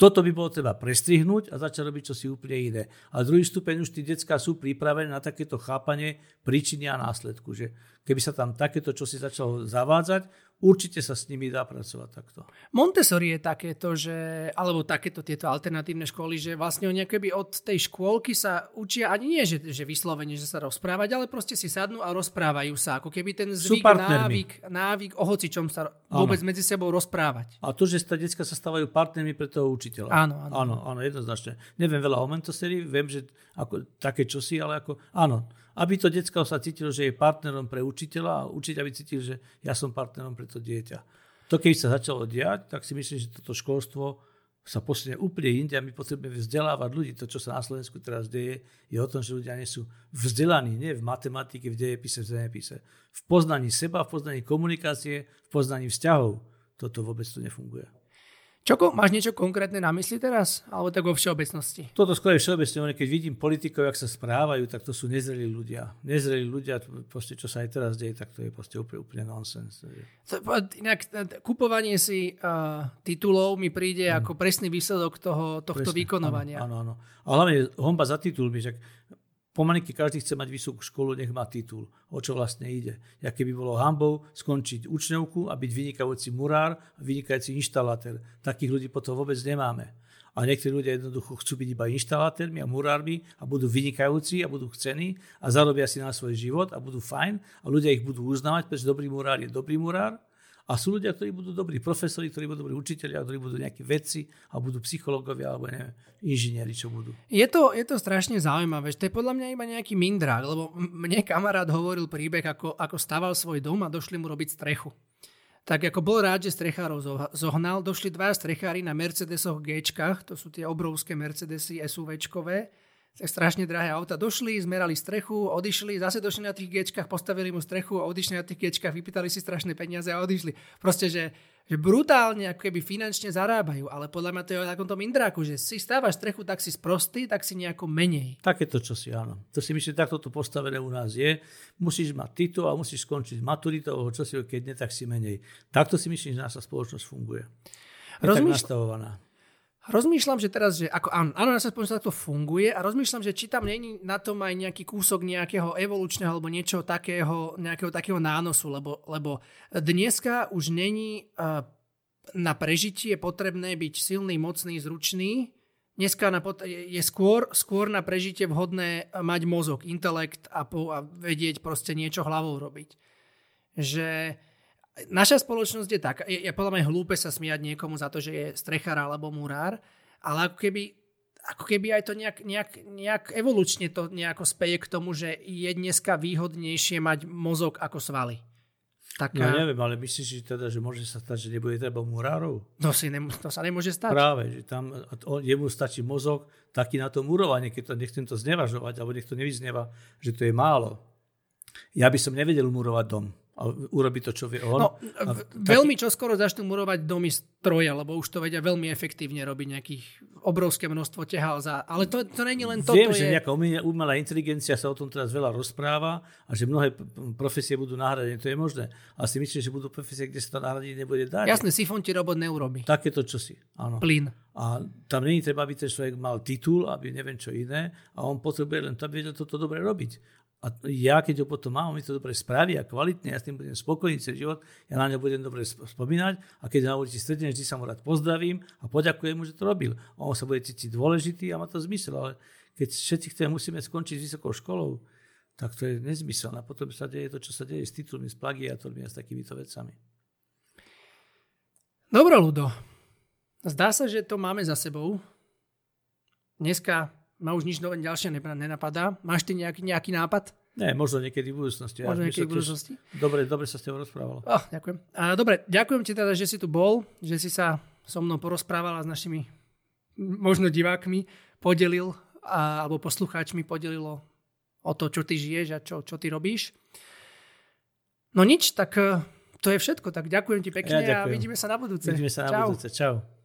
Toto by bolo treba prestrihnúť a začať robiť čosi úplne iné. A druhý stupeň už tí detská sú pripravené na takéto chápanie príčiny a následku. Že keby sa tam takéto čosi začalo zavádzať, určite sa s nimi dá pracovať takto. Montessori je takéto, že, alebo takéto tieto alternatívne školy, že vlastne oni keby od tej škôlky sa učia, ani nie, že, že vyslovene, že sa rozprávať, ale proste si sadnú a rozprávajú sa. Ako keby ten zvyk, návyk, návyk o hocičom sa vôbec ano. medzi sebou rozprávať. A to, že tá detská sa stávajú partnermi pre toho učiteľa. Áno, áno. Áno, áno jednoznačne. Neviem veľa o Montessori, viem, že ako, také čosi, ale ako, áno, aby to detsko sa cítilo, že je partnerom pre učiteľa a učiteľ aby cítil, že ja som partnerom pre to dieťa. To keď sa začalo diať, tak si myslím, že toto školstvo sa posunie úplne inde a my potrebujeme vzdelávať ľudí. To, čo sa na Slovensku teraz deje, je o tom, že ľudia nie sú vzdelaní, nie v matematike, v dejepise, v zemepise. V poznaní seba, v poznaní komunikácie, v poznaní vzťahov. Toto vôbec tu nefunguje. Čo, máš niečo konkrétne na mysli teraz? Alebo tak vo všeobecnosti? Toto skôr je všeobecne. Keď vidím politikov, jak sa správajú, tak to sú nezrelí ľudia. Nezrelí ľudia, proste, čo sa aj teraz deje, tak to je proste úplne, úplne nonsens. Inak kupovanie si uh, titulov mi príde hmm. ako presný výsledok toho, tohto Presne, vykonovania. Áno, áno. A hlavne homba za titulmi, že Pomaly, keď každý chce mať vysokú školu, nech má titul. O čo vlastne ide? Ja keby bolo hambou skončiť učňovku a byť vynikajúci murár a vynikajúci inštalatér. Takých ľudí potom vôbec nemáme. A niektorí ľudia jednoducho chcú byť iba inštalátérmi a murármi a budú vynikajúci a budú chcení a zarobia si na svoj život a budú fajn a ľudia ich budú uznávať, pretože dobrý murár je dobrý murár a sú ľudia, ktorí budú dobrí profesori, ktorí budú dobrí učiteľia, ktorí budú nejakí vedci a budú psychológovia alebo neviem, inžinieri, čo budú. Je to, je to strašne zaujímavé. To je podľa mňa iba nejaký mindrák, lebo mne kamarát hovoril príbeh, ako, ako staval svoj dom a došli mu robiť strechu. Tak ako bol rád, že strechárov zohnal, došli dva strechári na Mercedesoch G, to sú tie obrovské Mercedesy SUVčkové, strašne drahé auta. Došli, zmerali strechu, odišli, zase došli na tých gečkách, postavili mu strechu odišli na tých gečkách, vypýtali si strašné peniaze a odišli. Proste, že, že brutálne ako keby finančne zarábajú, ale podľa mňa to je o takomto indráku, že si stávaš strechu, tak si sprostý, tak si nejako menej. Takéto čo si, áno. To si myslím, takto to postavené u nás je. Musíš mať titul a musíš skončiť maturitou, čo si, keď nie, tak si menej. Takto si myslím, že naša spoločnosť funguje. Je Rozmýšľ... tak nastavovaná. Rozmýšľam, že teraz, že ako, áno, áno, sa to funguje a rozmýšľam, že či tam není na tom aj nejaký kúsok nejakého evolučného alebo niečo takého, nejakého takého nánosu, lebo, lebo dneska už není uh, na prežitie potrebné byť silný, mocný, zručný. Dneska na pot- je skôr, skôr na prežitie vhodné mať mozog, intelekt a, po, a vedieť proste niečo hlavou robiť. Že naša spoločnosť je tak, je, je podľa mňa hlúpe sa smiať niekomu za to, že je strechár alebo murár, ale ako keby, ako keby aj to nejak, nejak, nejak evolučne to nejako speje k tomu, že je dneska výhodnejšie mať mozog ako svaly. Tak, no neviem, ale myslíš, že, teda, že môže sa stať, že nebude treba murárov? To, si ne, to sa nemôže stať. Práve, že tam on, jemu stačí mozog taký na to murovanie, keď to nechcem to znevažovať, alebo nech to nevyznieva, že to je málo. Ja by som nevedel murovať dom a urobiť to, čo vie on. No, a veľmi taký... čoskoro začnú murovať domy stroja, lebo už to vedia veľmi efektívne robiť nejakých obrovské množstvo tehal za... Ale to, to není len to. Viem, to že je... nejaká umelá inteligencia sa o tom teraz veľa rozpráva a že mnohé profesie budú nahradené. To je možné. Ale si myslím, že budú profesie, kde sa to nahradiť nebude dať. Jasné, sifon ti robot neurobi. Takéto čosi, áno. Plyn. A tam není treba, aby ten človek mal titul, aby neviem čo iné a on potrebuje len to, aby vedel toto dobre robiť. A ja, keď ho potom mám, mi to dobre spraví a kvalitne, ja s tým budem spokojný celý život, ja na ňo budem dobre spomínať a keď na ulici stretnem, vždy sa mu rád pozdravím a poďakujem mu, že to robil. On sa bude cítiť dôležitý a má to zmysel, ale keď všetci chceme, musíme skončiť s vysokou školou, tak to je nezmysel. A potom sa deje to, čo sa deje s titulmi, s plagiátormi a s takýmito vecami. Dobre, Ludo. Zdá sa, že to máme za sebou. Dneska ma už nič nové ďalšie nenapadá. Máš ty nejaký, nejaký nápad? Nie, možno niekedy v budúcnosti. Možno niekedy v budúcnosti. Dobre, dobre sa s tebou rozprávalo. Oh, ďakujem. A, dobre, ďakujem ti teda, že si tu bol, že si sa so mnou porozprávala s našimi možno divákmi, podelil a, alebo poslucháčmi podelilo o to, čo ty žiješ a čo, čo ty robíš. No nič, tak to je všetko. Tak ďakujem ti pekne ja ďakujem. a vidíme sa na budúce. Vidíme sa na Čau. budúce. Čau.